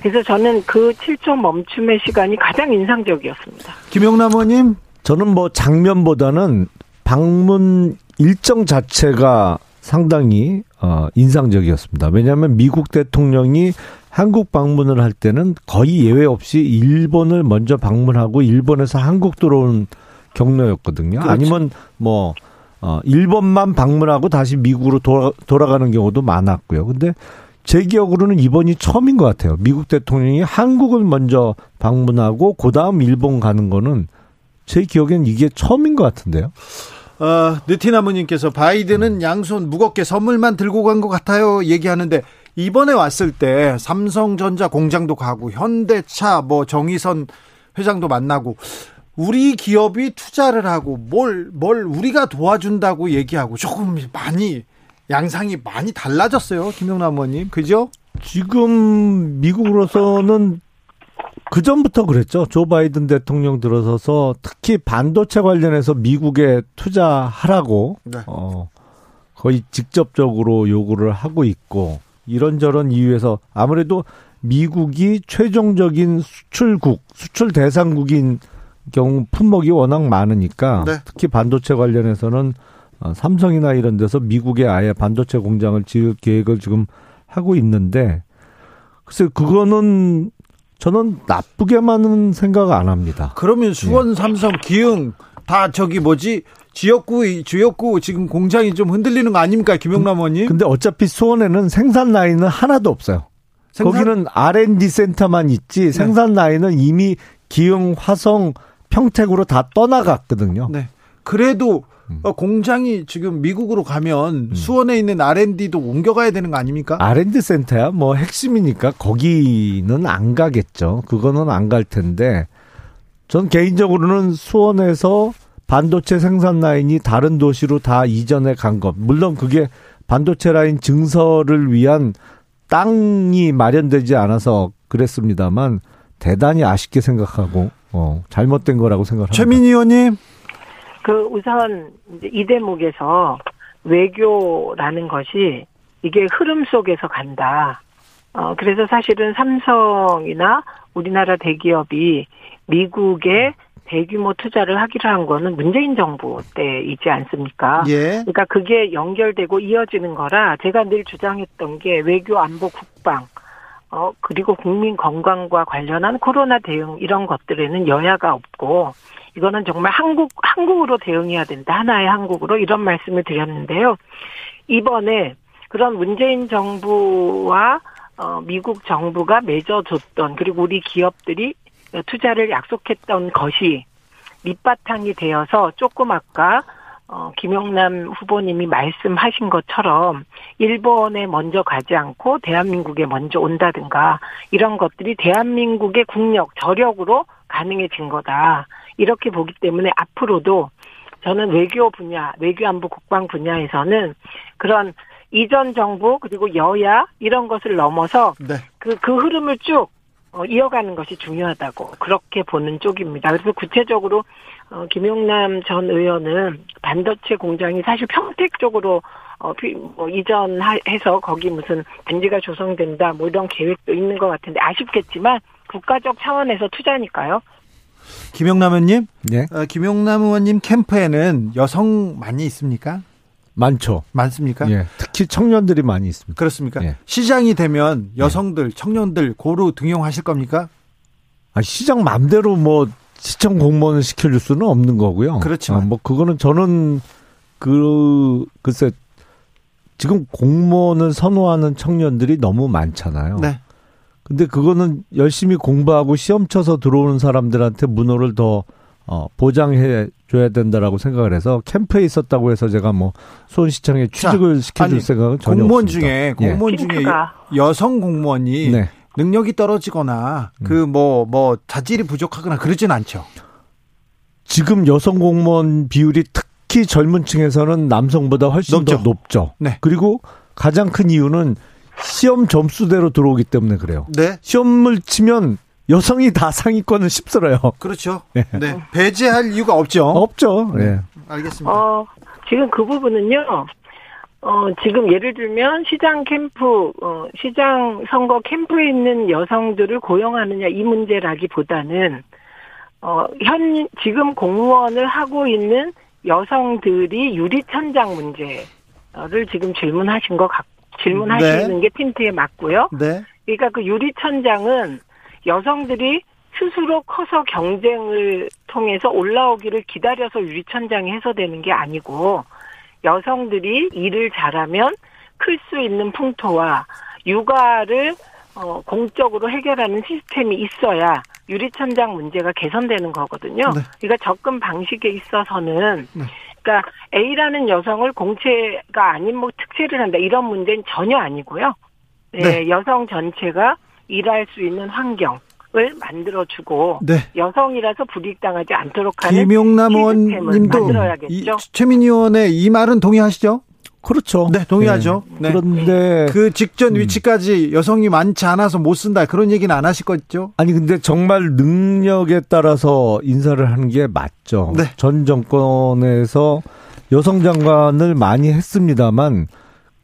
Speaker 6: 그래서 저는 그 7초 멈춤의 시간이 가장 인상적이었습니다.
Speaker 1: 김용남 의원님?
Speaker 7: 저는 뭐 장면보다는 방문 일정 자체가 상당히 어, 인상적이었습니다. 왜냐하면 미국 대통령이 한국 방문을 할 때는 거의 예외 없이 일본을 먼저 방문하고 일본에서 한국 들어온 경로였거든요.
Speaker 1: 그렇죠.
Speaker 7: 아니면 뭐 어, 일본만 방문하고 다시 미국으로 돌아, 돌아가는 경우도 많았고요. 근데 제 기억으로는 이번이 처음인 것 같아요. 미국 대통령이 한국을 먼저 방문하고 그 다음 일본 가는 거는 제 기억엔 이게 처음인 것 같은데요.
Speaker 1: 어, 느티나무님께서 바이든은 양손 무겁게 선물만 들고 간 것 같아요. 얘기하는데 이번에 왔을 때 삼성전자 공장도 가고 현대차 뭐 정의선 회장도 만나고 우리 기업이 투자를 하고 뭘, 뭘 우리가 도와준다고 얘기하고 조금 많이 양상이 많이 달라졌어요. 김영남 의원님. 그죠?
Speaker 7: 지금 미국으로서는 그 전부터 그랬죠. 조 바이든 대통령 들어서서 특히 반도체 관련해서 미국에 투자하라고
Speaker 1: 네.
Speaker 7: 어 거의 직접적으로 요구를 하고 있고 이런저런 이유에서 아무래도 미국이 최종적인 수출국, 수출 대상국인 경우 품목이 워낙 많으니까
Speaker 1: 네.
Speaker 7: 특히 반도체 관련해서는 어, 삼성이나 이런 데서 미국에 아예 반도체 공장을 지을 계획을 지금 하고 있는데 글쎄 그거는 저는 나쁘게만은 생각 안 합니다.
Speaker 1: 그러면 수원, 삼성, 기흥 다 저기 뭐지? 지역구, 지역구 지금 공장이 좀 흔들리는 거 아닙니까? 김영남 의원님?
Speaker 7: 근데 어차피 수원에는 생산 라인은 하나도 없어요.
Speaker 1: 생산- 네.
Speaker 7: 거기는 R&D 센터만 있지 생산 라인은 이미 기흥, 화성, 평택으로 다 떠나갔거든요.
Speaker 1: 네. 그래도
Speaker 7: 음.
Speaker 1: 어, 공장이 지금 미국으로 가면 수원에 있는 R&D도 옮겨가야 되는 거 아닙니까?
Speaker 7: R&D 센터야 뭐 핵심이니까 거기는 안 가겠죠. 그거는 안 갈 텐데 전 개인적으로는 수원에서 반도체 생산 라인이 다른 도시로 다 이전해 간 것. 물론 그게 반도체 라인 증설을 위한 땅이 마련되지 않아서 그랬습니다만 대단히 아쉽게 생각하고 어, 잘못된 거라고 생각합니다.
Speaker 1: 최민희 의원님.
Speaker 6: 그 우선 이제 이 대목에서 외교라는 것이 이게 흐름 속에서 간다. 어 그래서 사실은 삼성이나 우리나라 대기업이 미국에 대규모 투자를 하기로 한 거는 문재인 정부 때이지 않습니까?
Speaker 1: 예.
Speaker 6: 그러니까 그게 연결되고 이어지는 거라 제가 늘 주장했던 게 외교 안보 국방 어 그리고 국민 건강과 관련한 코로나 대응 이런 것들에는 여야가 없고 이거는 정말 한국 한국으로 대응해야 된다 하나의 한국으로 이런 말씀을 드렸는데요 이번에 그런 문재인 정부와 어 미국 정부가 맺어줬던 그리고 우리 기업들이 투자를 약속했던 것이 밑바탕이 되어서 조금 아까 어, 김용남 후보님이 말씀하신 것처럼 일본에 먼저 가지 않고 대한민국에 먼저 온다든가 이런 것들이 대한민국의 국력, 저력으로 가능해진 거다. 이렇게 보기 때문에 앞으로도 저는 외교 분야, 외교안보 국방 분야에서는 그런 이전 정부 그리고 여야 이런 것을 넘어서
Speaker 1: 네.
Speaker 6: 그, 그 흐름을 쭉 어, 이어가는 것이 중요하다고 그렇게 보는 쪽입니다. 그래서 구체적으로 어, 김용남 전 의원은 반도체 공장이 사실 평택 쪽으로 어, 피- 뭐 이전해서 거기 무슨 단지가 조성된다 뭐 이런 계획도 있는 것 같은데 아쉽겠지만 국가적 차원에서 투자니까요.
Speaker 1: 김용남 의원님,
Speaker 7: 예.
Speaker 1: 어, 김용남 의원님 캠프에는 여성 많이 있습니까?
Speaker 7: 많죠.
Speaker 1: 많습니까?
Speaker 7: 예. 특히 청년들이 많이 있습니다.
Speaker 1: 그렇습니까?
Speaker 7: 예.
Speaker 1: 시장이 되면 여성들, 청년들 고루 등용하실 겁니까?
Speaker 7: 아, 시장 맘대로 뭐 시청 공무원을 시켜줄 수는 없는 거고요.
Speaker 1: 그렇지만.
Speaker 7: 아, 뭐 그거는 저는 그 글쎄 지금 공무원을 선호하는 청년들이 너무 많잖아요.
Speaker 1: 네.
Speaker 7: 근데 그거는 열심히 공부하고 시험 쳐서 들어오는 사람들한테 문호를 더 어, 보장해 줘야 된다라고 생각을 해서 캠프에 있었다고 해서 제가 뭐 수원시청에 취직을 시켜줄
Speaker 1: 아니,
Speaker 7: 생각은 전혀
Speaker 1: 공무원
Speaker 7: 없습니다.
Speaker 1: 중에
Speaker 7: 예.
Speaker 1: 공무원 중에
Speaker 6: 핑크가.
Speaker 1: 여성 공무원이
Speaker 7: 네.
Speaker 1: 능력이 떨어지거나
Speaker 7: 음.
Speaker 1: 그뭐뭐 자질이 부족하거나 그러진 않죠.
Speaker 7: 지금 여성 공무원 비율이 특히 젊은 층에서는 남성보다 훨씬
Speaker 1: 높죠.
Speaker 7: 더 높죠.
Speaker 1: 네.
Speaker 7: 그리고 가장 큰 이유는 시험 점수대로 들어오기 때문에 그래요.
Speaker 1: 네.
Speaker 7: 시험을 치면 여성이 다 상위권을 휩쓸어요.
Speaker 1: 그렇죠.
Speaker 7: 네.
Speaker 1: 네. 배제할 이유가 없죠.
Speaker 7: 없죠. 예.
Speaker 1: 알겠습니다.
Speaker 6: 어, 지금 그 부분은요, 어, 지금 예를 들면 시장 캠프, 어, 시장 선거 캠프에 있는 여성들을 고용하느냐 이 문제라기보다는, 어, 현, 지금 공무원을 하고 있는 여성들이 유리천장 문제를 지금 질문하신 것 같, 질문하시는
Speaker 1: 네.
Speaker 6: 게 핀트에 맞고요.
Speaker 1: 네.
Speaker 6: 그러니까 그 유리천장은 여성들이 스스로 커서 경쟁을 통해서 올라오기를 기다려서 유리천장이 해소되는 게 아니고 여성들이 일을 잘하면 클 수 있는 풍토와 육아를 어, 공적으로 해결하는 시스템이 있어야 유리천장 문제가 개선되는 거거든요.
Speaker 1: 네.
Speaker 6: 그러니까 접근 방식에 있어서는
Speaker 1: 네.
Speaker 6: 그러니까 A라는 여성을 공채가 아닌 뭐 특채를 한다 이런 문제는 전혀 아니고요. 네,
Speaker 1: 네.
Speaker 6: 여성 전체가 일할 수 있는 환경 을 만들어주고
Speaker 1: 네.
Speaker 6: 여성이라서 불이익당하지 않도록 하는
Speaker 1: 김용남 의원님도
Speaker 6: 만들어야겠죠.
Speaker 1: 이, 최민희 의원의 이 말은 동의하시죠?
Speaker 7: 그렇죠.
Speaker 1: 네, 동의하죠. 네.
Speaker 7: 그런데
Speaker 1: 그 직전
Speaker 7: 음.
Speaker 1: 위치까지 여성이 많지 않아서 못 쓴다 그런 얘기는 안 하실 거죠?
Speaker 7: 아니 근데 정말 능력에 따라서 인사를 하는 게 맞죠.
Speaker 1: 네.
Speaker 7: 전 정권에서 여성 장관을 많이 했습니다만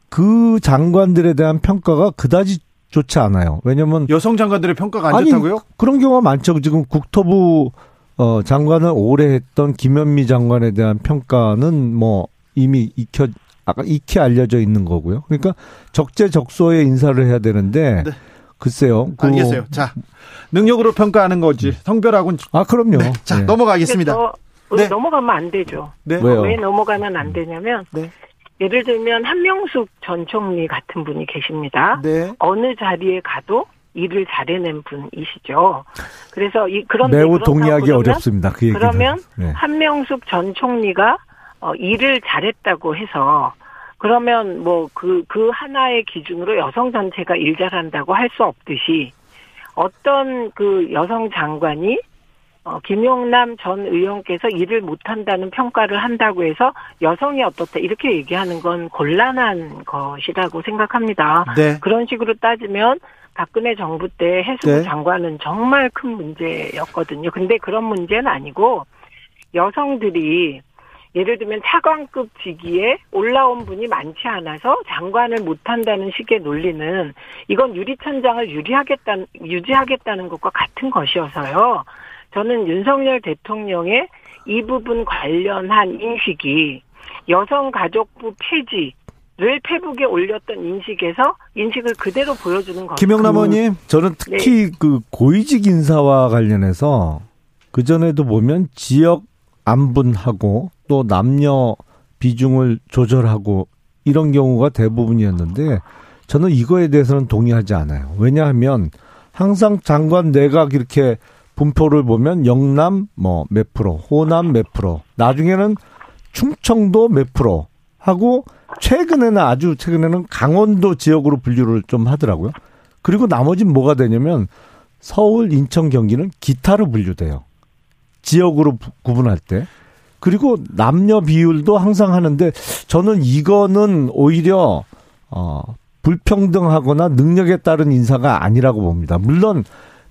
Speaker 7: 그 장관들에 대한 평가가 그다지 좋지 않아요. 왜냐면
Speaker 1: 여성 장관들의 평가가 안
Speaker 7: 아니,
Speaker 1: 좋다고요?
Speaker 7: 그런 경우가 많죠. 지금 국토부 어 장관을 오래 했던 김현미 장관에 대한 평가는 뭐 이미 익혀 아까 익히 알려져 있는 거고요. 그러니까 적재적소에 인사를 해야 되는데
Speaker 1: 네.
Speaker 7: 글쎄요. 그-
Speaker 1: 알겠어요. 자, 능력으로 평가하는 거지. 성별하고는
Speaker 7: 아 그럼요.
Speaker 1: 네. 자,
Speaker 7: 네.
Speaker 1: 넘어가겠습니다. 네.
Speaker 6: 넘어가면 안 되죠.
Speaker 1: 네.
Speaker 7: 왜요?
Speaker 6: 왜 넘어가면 안 되냐면
Speaker 1: 네.
Speaker 6: 예를 들면 한명숙 전 총리 같은 분이 계십니다.
Speaker 1: 네.
Speaker 6: 어느 자리에 가도 일을 잘해낸 분이시죠. 그래서 이 그런데
Speaker 7: 매우 동의하기 어렵습니다. 그 얘기는.
Speaker 6: 그러면
Speaker 7: 네.
Speaker 6: 한명숙 전 총리가 어, 일을 잘했다고 해서 그러면 뭐그그 하나의 기준으로 여성 전체가 일 잘한다고 할 수 없듯이 어떤 그 여성 장관이 어, 김용남 전 의원께서 일을 못한다는 평가를 한다고 해서 여성이 어떻다 이렇게 얘기하는 건 곤란한 것이라고 생각합니다.
Speaker 1: 네.
Speaker 6: 그런 식으로 따지면 박근혜 정부 때 해수부
Speaker 1: 네.
Speaker 6: 장관은 정말 큰 문제였거든요. 근데 그런 문제는 아니고 여성들이 예를 들면 차관급 직위에 올라온 분이 많지 않아서 장관을 못한다는 식의 논리는 이건 유리천장을 유리하겠다는 유지하겠다는 것과 같은 것이어서요. 저는 윤석열 대통령의 이 부분 관련한 인식이 여성가족부 폐지 를 페북에 올렸던 인식에서 인식을 그대로 보여주는 것.
Speaker 1: 김영남
Speaker 7: 그-
Speaker 1: 의원님.
Speaker 7: 저는 특히 그 고위직 인사와 관련해서 그 전에도 보면 지역 안분하고 또 남녀 비중을 조절하고 이런 경우가 대부분이었는데 저는 이거에 대해서는 동의하지 않아요. 왜냐하면 항상 장관 내각 이렇게 분포를 보면 영남 뭐 몇 프로, 호남 몇 프로, 나중에는 충청도 몇 프로 하고 최근에는 아주 최근에는 강원도 지역으로 분류를 좀 하더라고요. 그리고 나머지는 뭐가 되냐면 서울, 인천, 경기는 기타로 분류돼요. 지역으로 부- 구분할 때. 그리고 남녀 비율도 항상 하는데 저는 이거는 오히려 어 불평등하거나 능력에 따른 인사가 아니라고 봅니다. 물론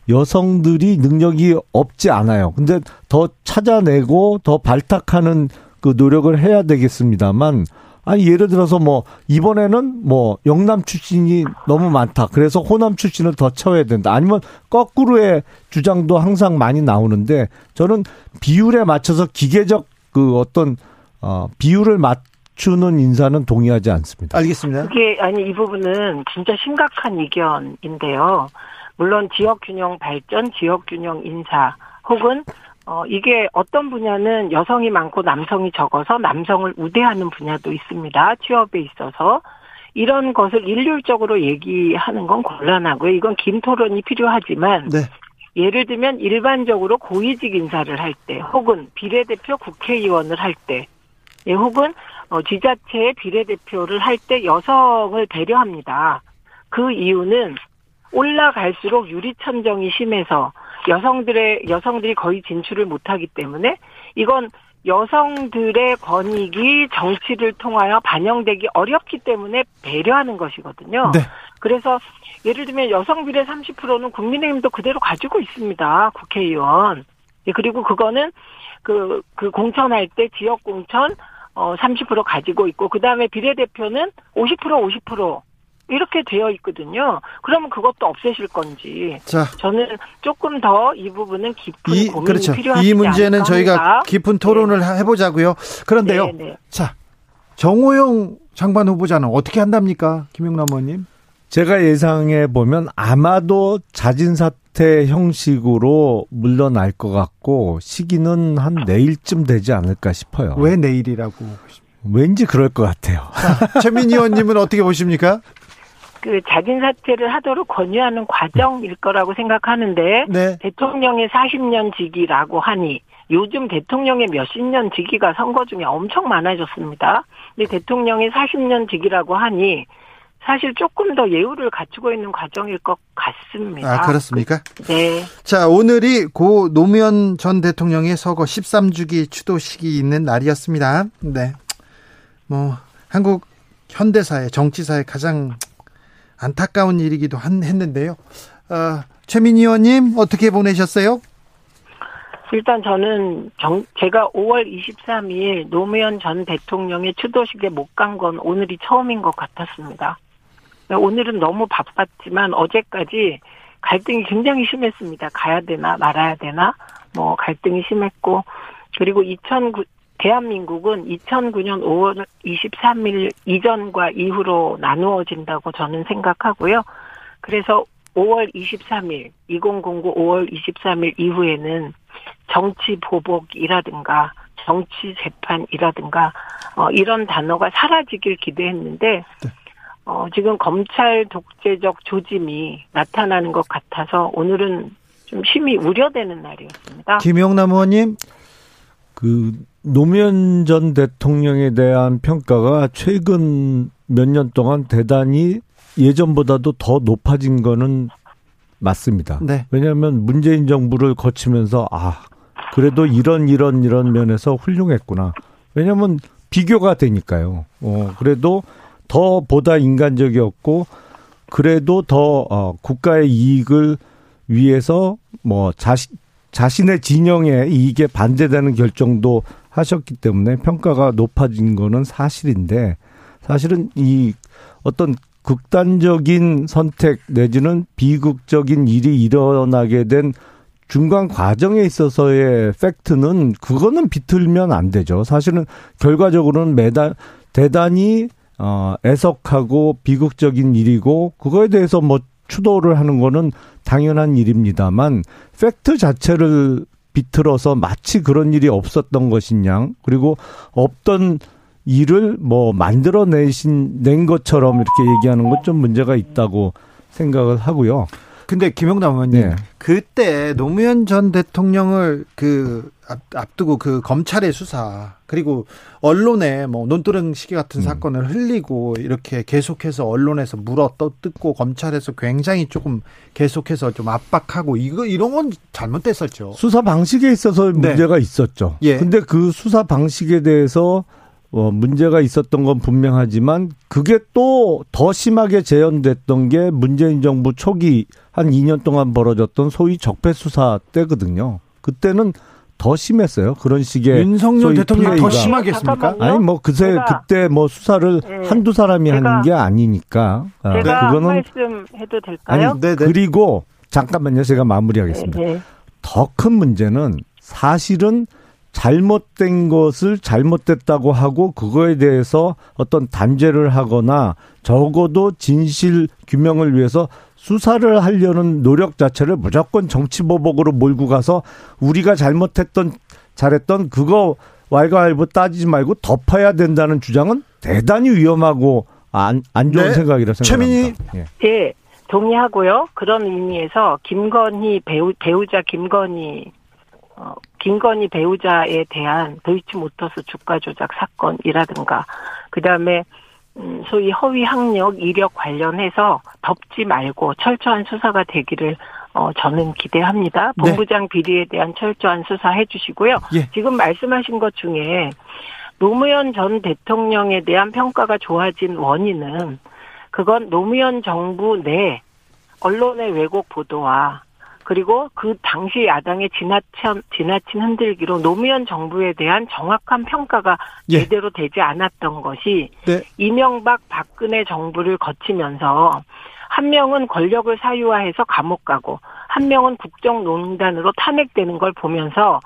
Speaker 7: 여성들이 능력이 없지 않아요. 근데 더 찾아내고 더 발탁하는 그 노력을 해야 되겠습니다만 아니 예를 들어서 뭐 이번에는 뭐 영남 출신이 너무 많다. 그래서 호남 출신을 더 채워야 된다. 아니면 거꾸로의 주장도 항상 많이 나오는데 저는 비율에 맞춰서 기계적 그 어떤 어 비율을 맞추는 인사는 동의하지 않습니다.
Speaker 1: 알겠습니다.
Speaker 6: 그게 아니 이 부분은 진짜 심각한 의견인데요. 물론 지역 균형 발전, 지역 균형 인사 혹은 어 이게 어떤 분야는 여성이 많고 남성이 적어서 남성을 우대하는 분야도 있습니다. 취업에 있어서 이런 것을 일률적으로 얘기하는 건 곤란하고요. 이건 긴 토론이 필요하지만
Speaker 1: 네.
Speaker 6: 예를 들면 일반적으로 고위직 인사를 할 때 혹은 비례대표 국회의원을 할 때 예, 혹은 어, 지자체의 비례대표를 할 때 여성을 배려합니다. 그 이유는 올라갈수록 유리천정이 심해서 여성들의 여성들이 거의 진출을 못하기 때문에 이건 여성들의 권익이 정치를 통하여 반영되기 어렵기 때문에 배려하는 것이거든요.
Speaker 1: 네.
Speaker 6: 그래서 예를 들면 여성 비례 30%는 국민의힘도 그대로 가지고 있습니다. 국회의원. 예, 그리고 그거는 그, 그 공천할 때 지역 공천 어, 30% 가지고 있고, 그 다음에 비례대표는 50% 50% 이렇게 되어 있거든요. 그러면 그것도 없애실 건지.
Speaker 1: 자,
Speaker 6: 저는 조금 더 이 부분은 깊은
Speaker 1: 이
Speaker 6: 고민이
Speaker 1: 그렇죠.
Speaker 6: 필요하지
Speaker 1: 이 문제는
Speaker 6: 않을까
Speaker 1: 저희가
Speaker 6: 합니다.
Speaker 1: 깊은 토론을 해보자고요. 그런데요.
Speaker 6: 네, 네.
Speaker 1: 자, 정호영 장관 후보자는 어떻게 한답니까, 김용남 의원님?
Speaker 7: 제가 예상해 보면 아마도 자진 사퇴 형식으로 물러날 것 같고 시기는 한 내일쯤 되지 않을까 싶어요.
Speaker 1: 왜 내일이라고?
Speaker 7: 왠지 그럴 것 같아요.
Speaker 1: 최민희 의원님은 어떻게 보십니까?
Speaker 6: 그 자진 사퇴를 하도록 권유하는 과정일 거라고 생각하는데
Speaker 1: 네.
Speaker 6: 대통령의 40년 직위라고 하니 요즘 대통령의 몇십 년 직위가 선거 중에 엄청 많아졌습니다. 근데 대통령의 40년 직위라고 하니 사실 조금 더 예우를 갖추고 있는 과정일 것 같습니다.
Speaker 1: 아, 그렇습니까?
Speaker 6: 네.
Speaker 1: 자, 오늘이 고 노무현 전 대통령의 서거 13주기 추도식이 있는 날이었습니다. 네. 뭐, 한국 현대사의 정치사의 가장 안타까운 일이기도 한, 했는데요. 어, 최민희 의원님, 어떻게 보내셨어요?
Speaker 6: 일단 저는 정, 제가 5월 23일 노무현 전 대통령의 추도식에 못 간 건 오늘이 처음인 것 같았습니다. 오늘은 너무 바빴지만 어제까지 갈등이 굉장히 심했습니다. 가야 되나 말아야 되나 뭐 갈등이 심했고 그리고 2009 대한민국은 2009년 5월 23일 이전과 이후로 나누어진다고 저는 생각하고요. 그래서 5월 23일 2009 5월 23일 이후에는 정치 보복이라든가 정치 재판이라든가 어, 이런 단어가 사라지길 기대했는데 어, 지금 검찰 독재적 조짐이 나타나는 것 같아서 오늘은 좀 심히 우려되는 날이었습니다.
Speaker 1: 김용남 의원님,
Speaker 7: 그 노무현 전 대통령에 대한 평가가 최근 몇 년 동안 대단히 예전보다도 더 높아진 거는 맞습니다.
Speaker 1: 네.
Speaker 7: 왜냐하면 문재인 정부를 거치면서 아 그래도 이런 이런 이런 면에서 훌륭했구나. 왜냐하면 비교가 되니까요. 어 그래도 더 보다 인간적이었고 그래도 더 어, 국가의 이익을 위해서 뭐 자신 자신의 진영의 이익에 반대되는 결정도 하셨기 때문에 평가가 높아진 거는 사실인데 사실은 이 어떤 극단적인 선택 내지는 비극적인 일이 일어나게 된 중간 과정에 있어서의 팩트는 그거는 비틀면 안 되죠. 사실은 결과적으로는 매달 대단히 어 애석하고 비극적인 일이고 그거에 대해서 뭐 추도를 하는 거는 당연한 일입니다만 팩트 자체를 비틀어서 마치 그런 일이 없었던 것이냐 그리고 없던 일을 뭐 만들어내신 낸 것처럼 이렇게 얘기하는 건좀 문제가 있다고 생각을 하고요.
Speaker 1: 근데 김용남 의원님,
Speaker 7: 네.
Speaker 1: 그때 노무현 전 대통령을 그 앞, 앞두고 그 검찰의 수사 그리고 언론에 뭐 논두렁 시계 같은
Speaker 7: 음.
Speaker 1: 사건을 흘리고 이렇게 계속해서 언론에서 물어 떠뜯고 검찰에서 굉장히 조금 계속해서 좀 압박하고 이거 이런 건 잘못됐었죠.
Speaker 7: 수사 방식에 있어서
Speaker 1: 네.
Speaker 7: 문제가 있었죠.
Speaker 1: 예.
Speaker 7: 근데 그 수사 방식에 대해서 어, 문제가 있었던 건 분명하지만 그게 또 더 심하게 재현됐던 게 문재인 정부 초기 한 2년 동안 벌어졌던 소위 적폐 수사 때거든요. 그때는 더 심했어요. 그런 식의
Speaker 1: 윤석열
Speaker 7: 소위
Speaker 1: 대통령이 더. 심하겠습니까?
Speaker 7: 아니 뭐 그새
Speaker 6: 제가-
Speaker 7: 그때 뭐 수사를
Speaker 6: 네.
Speaker 7: 한두 사람이
Speaker 6: 제가-
Speaker 7: 하는 게 아니니까. 아,
Speaker 6: 제가 한
Speaker 7: 그거는
Speaker 6: 말씀 해도 될까요?
Speaker 7: 아니
Speaker 1: 네, 네.
Speaker 7: 그리고 잠깐만요. 제가 마무리하겠습니다.
Speaker 6: 네.
Speaker 7: 더큰 문제는 사실은 잘못된 것을 잘못됐다고 하고 그거에 대해서 어떤 단죄를 하거나 적어도 진실 규명을 위해서 수사를 하려는 노력 자체를 무조건 정치보복으로 몰고 가서 우리가 잘못했던 잘했던 그거 왈가왈부 따지지 말고 덮어야 된다는 주장은 대단히 위험하고 안, 안 좋은
Speaker 1: 네.
Speaker 7: 생각이라
Speaker 1: 최민희
Speaker 7: 생각합니다. 예.
Speaker 6: 예, 동의하고요. 그런 의미에서 김건희 배우, 배우자 김건희, 어, 김건희 배우자에 대한 도이치모터스 주가 조작 사건이라든가, 그 다음에, 음, 소위 허위 학력, 이력 관련해서 덮지 말고 철저한 수사가 되기를, 어, 저는 기대합니다.
Speaker 1: 네.
Speaker 6: 본부장 비리에 대한 철저한 수사 해주시고요.
Speaker 1: 예.
Speaker 6: 지금 말씀하신 것 중에 노무현 전 대통령에 대한 평가가 좋아진 원인은 그건 노무현 정부 내 언론의 왜곡 보도와 그리고 그 당시 야당의 지나친, 지나친 흔들기로 노무현 정부에 대한 정확한 평가가
Speaker 1: 예.
Speaker 6: 제대로 되지 않았던 것이
Speaker 1: 네.
Speaker 6: 이명박 박근혜 정부를 거치면서 한 명은 권력을 사유화해서 감옥 가고 한 명은 국정농단으로 탄핵되는 걸 보면서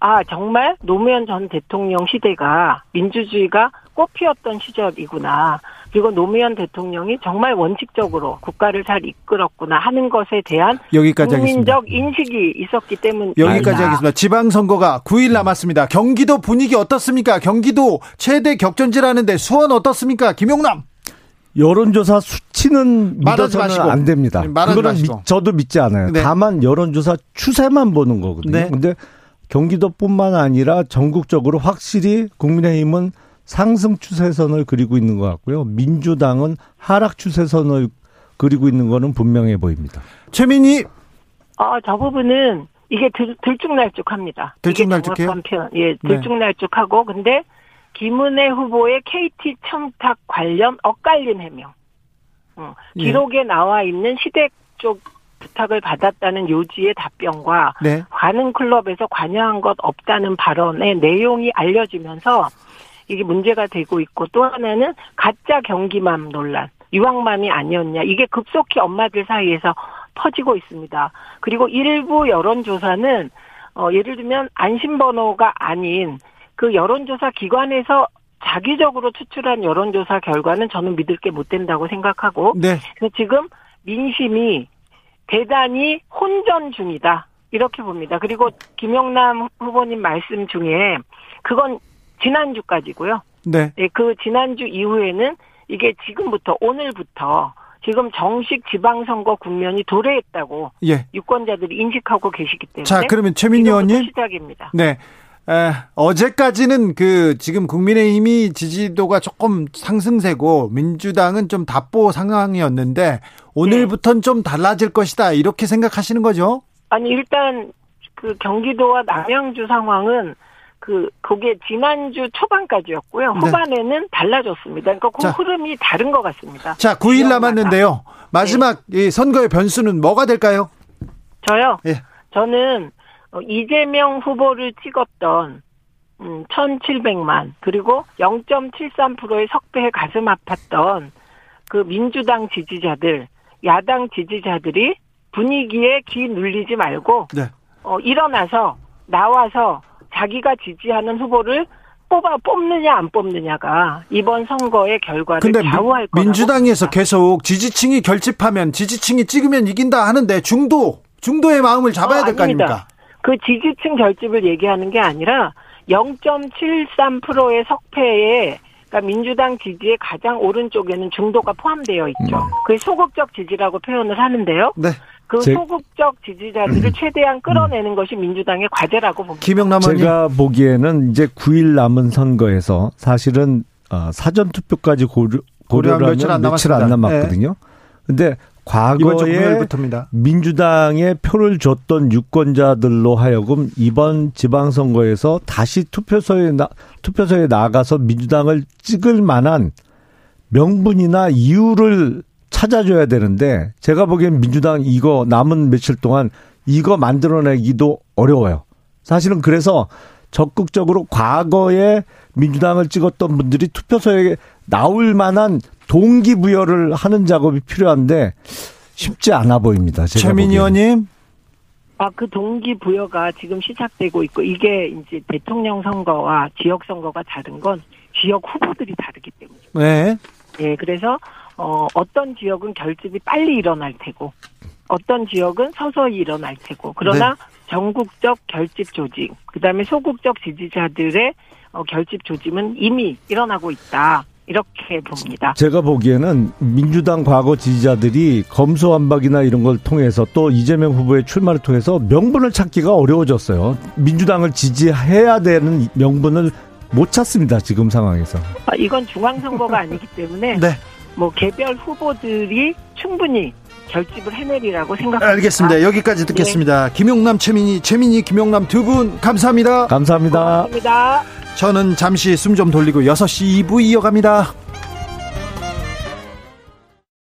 Speaker 6: 아 정말 노무현 전 대통령 시대가 민주주의가 꽃피었던 시절이구나. 그리고 노무현 대통령이 정말 원칙적으로 국가를 잘 이끌었구나 하는 것에 대한
Speaker 1: 여기까지 하겠습니다.
Speaker 6: 국민적 인식이 있었기 때문
Speaker 1: 여기까지 하겠습니다. 지방선거가 9일 남았습니다. 경기도 분위기 어떻습니까? 경기도 최대 격전지라는데 수원 어떻습니까? 김용남.
Speaker 7: 여론조사 수치는
Speaker 1: 말하지
Speaker 7: 믿어서는
Speaker 1: 마시고.
Speaker 7: 안 됩니다.
Speaker 1: 네, 말하지 마시고.
Speaker 7: 저도 믿지 않아요.
Speaker 1: 네.
Speaker 7: 다만 여론조사 추세만 보는 거거든요.
Speaker 1: 네.
Speaker 7: 근데 경기도뿐만 아니라 전국적으로 확실히 국민의힘은 상승 추세선을 그리고 있는 것 같고요. 민주당은 하락 추세선을 그리고 있는 거는 분명해 보입니다.
Speaker 1: 최민희
Speaker 6: 아, 저 부분은 이게 들, 들쭉날쭉합니다.
Speaker 1: 들쭉날쭉해요?
Speaker 6: 표현. 예,
Speaker 1: 네.
Speaker 6: 들쭉날쭉하고 근데 김은혜 후보의 KT 청탁 관련 엇갈린 해명. 어,
Speaker 1: 예.
Speaker 6: 기록에 나와 있는 시댁 쪽 부탁을 받았다는 요지의 답변과
Speaker 1: 네.
Speaker 6: 관흥 클럽에서 관여한 것 없다는 발언의 내용이 알려지면서 이게 문제가 되고 있고 또 하나는 가짜 경기맘 논란, 유황맘이 아니었냐 이게 급속히 엄마들 사이에서 퍼지고 있습니다. 그리고 일부 여론조사는 어, 예를 들면 안심번호가 아닌 그 여론조사 기관에서 자기적으로 추출한 여론조사 결과는 저는 믿을 게 못 된다고 생각하고
Speaker 1: 네.
Speaker 6: 그래서 지금 민심이 대단히 혼전 중이다. 이렇게 봅니다. 그리고 김영남 후보님 말씀 중에 그건 지난주까지고요.
Speaker 1: 네.
Speaker 6: 예, 그 지난주 이후에는 이게 지금부터 오늘부터 지금 정식 지방선거 국면이 도래했다고
Speaker 1: 예.
Speaker 6: 유권자들이 인식하고 계시기 때문에
Speaker 1: 자, 그러면 최민희 의원님.
Speaker 6: 시작입니다.
Speaker 1: 네. 에, 어제까지는 그 지금 국민의힘이 지지도가 조금 상승세고 민주당은 좀 답보 상황이었는데 오늘부터는 좀 달라질 것이다 이렇게 생각하시는 거죠?
Speaker 6: 아니 일단 그 경기도와 남양주 상황은 그 그게 지난주 초반까지였고요.
Speaker 1: 네.
Speaker 6: 후반에는 달라졌습니다. 그러니까 그
Speaker 1: 자.
Speaker 6: 흐름이 다른 것 같습니다.
Speaker 1: 자, 9일
Speaker 6: 지역마다.
Speaker 1: 남았는데요. 마지막 이 선거의 변수는 뭐가 될까요?
Speaker 6: 저요.
Speaker 1: 예.
Speaker 6: 저는 어, 이재명 후보를 찍었던 음, 1,700만 그리고 0.73%의 석배에 가슴 아팠던 그 민주당 지지자들, 야당 지지자들이 분위기에 귀 눌리지 말고
Speaker 1: 네.
Speaker 6: 어, 일어나서 나와서 자기가 지지하는 후보를 뽑아 뽑느냐 안 뽑느냐가 이번 선거의 결과를
Speaker 1: 근데
Speaker 6: 좌우할 거라고
Speaker 1: 민주당에서
Speaker 6: 봅니다.
Speaker 1: 계속 지지층이 결집하면 지지층이 찍으면 이긴다 하는데 중도 중도의 마음을 잡아야
Speaker 6: 어,
Speaker 1: 될거
Speaker 6: 아닙니다.
Speaker 1: 아닙니까?
Speaker 6: 그 지지층 결집을 얘기하는 게 아니라 0.73%의 석패에 그러니까 민주당 지지의 가장 오른쪽에는 중도가 포함되어 있죠. 그게 소극적 지지라고 표현을 하는데요.
Speaker 1: 네.
Speaker 6: 그
Speaker 7: 제-
Speaker 6: 소극적 지지자들을 최대한 끌어내는 것이 민주당의 과제라고 봅니다.
Speaker 1: 김영남.
Speaker 7: 제가 보기에는 이제 9일 남은 선거에서 사실은 어, 사전 투표까지 고려,
Speaker 1: 고려하면 며칠 안
Speaker 7: 며칠 안. 남았거든요. 근데
Speaker 1: 이번 주
Speaker 7: 과거에. 민주당에 표를 줬던 유권자들로 하여금 이번 지방선거에서 다시 투표소에 나, 투표소에 나가서 민주당을 찍을 만한 명분이나 이유를 찾아줘야 되는데 제가 보기엔 민주당 이거 남은 며칠 동안 이거 만들어내기도 어려워요. 사실은 그래서 적극적으로 과거에 민주당을 찍었던 분들이 투표소에 나올 만한 동기부여를 하는 작업이 필요한데 쉽지 않아 보입니다. 제가
Speaker 1: 최민희
Speaker 7: 보기에는.
Speaker 1: 의원님.
Speaker 6: 아, 그 동기부여가 지금 시작되고 있고, 이게 이제 대통령 선거와 지역 선거가 다른 건 지역 후보들이 다르기 때문이죠.
Speaker 1: 네.
Speaker 6: 예, 그래서, 어, 어떤 지역은 결집이 빨리 일어날 테고, 어떤 지역은 서서히 일어날 테고, 그러나
Speaker 1: 네.
Speaker 6: 전국적 결집 조직, 그 다음에 소극적 지지자들의 어, 결집 조짐은 이미 일어나고 있다. 이렇게 봅니다.
Speaker 7: 제가 보기에는 민주당 과거 지지자들이 검소완박이나 이런 걸 통해서 또 이재명 후보의 출마를 통해서 명분을 찾기가 어려워졌어요. 민주당을 지지해야 되는 명분을 못 찾습니다. 지금 상황에서.
Speaker 6: 아, 이건 중앙선거가 아니기 때문에
Speaker 1: 네.
Speaker 6: 뭐 개별 후보들이 충분히 결집을 해내리라고 생각합니다.
Speaker 1: 알겠습니다. 여기까지 듣겠습니다. 김용남, 최민희, 최민희, 김용남 두 분 감사합니다.
Speaker 7: 감사합니다.
Speaker 6: 고맙습니다.
Speaker 1: 저는 잠시 숨 좀 돌리고 6시 2부 이어갑니다.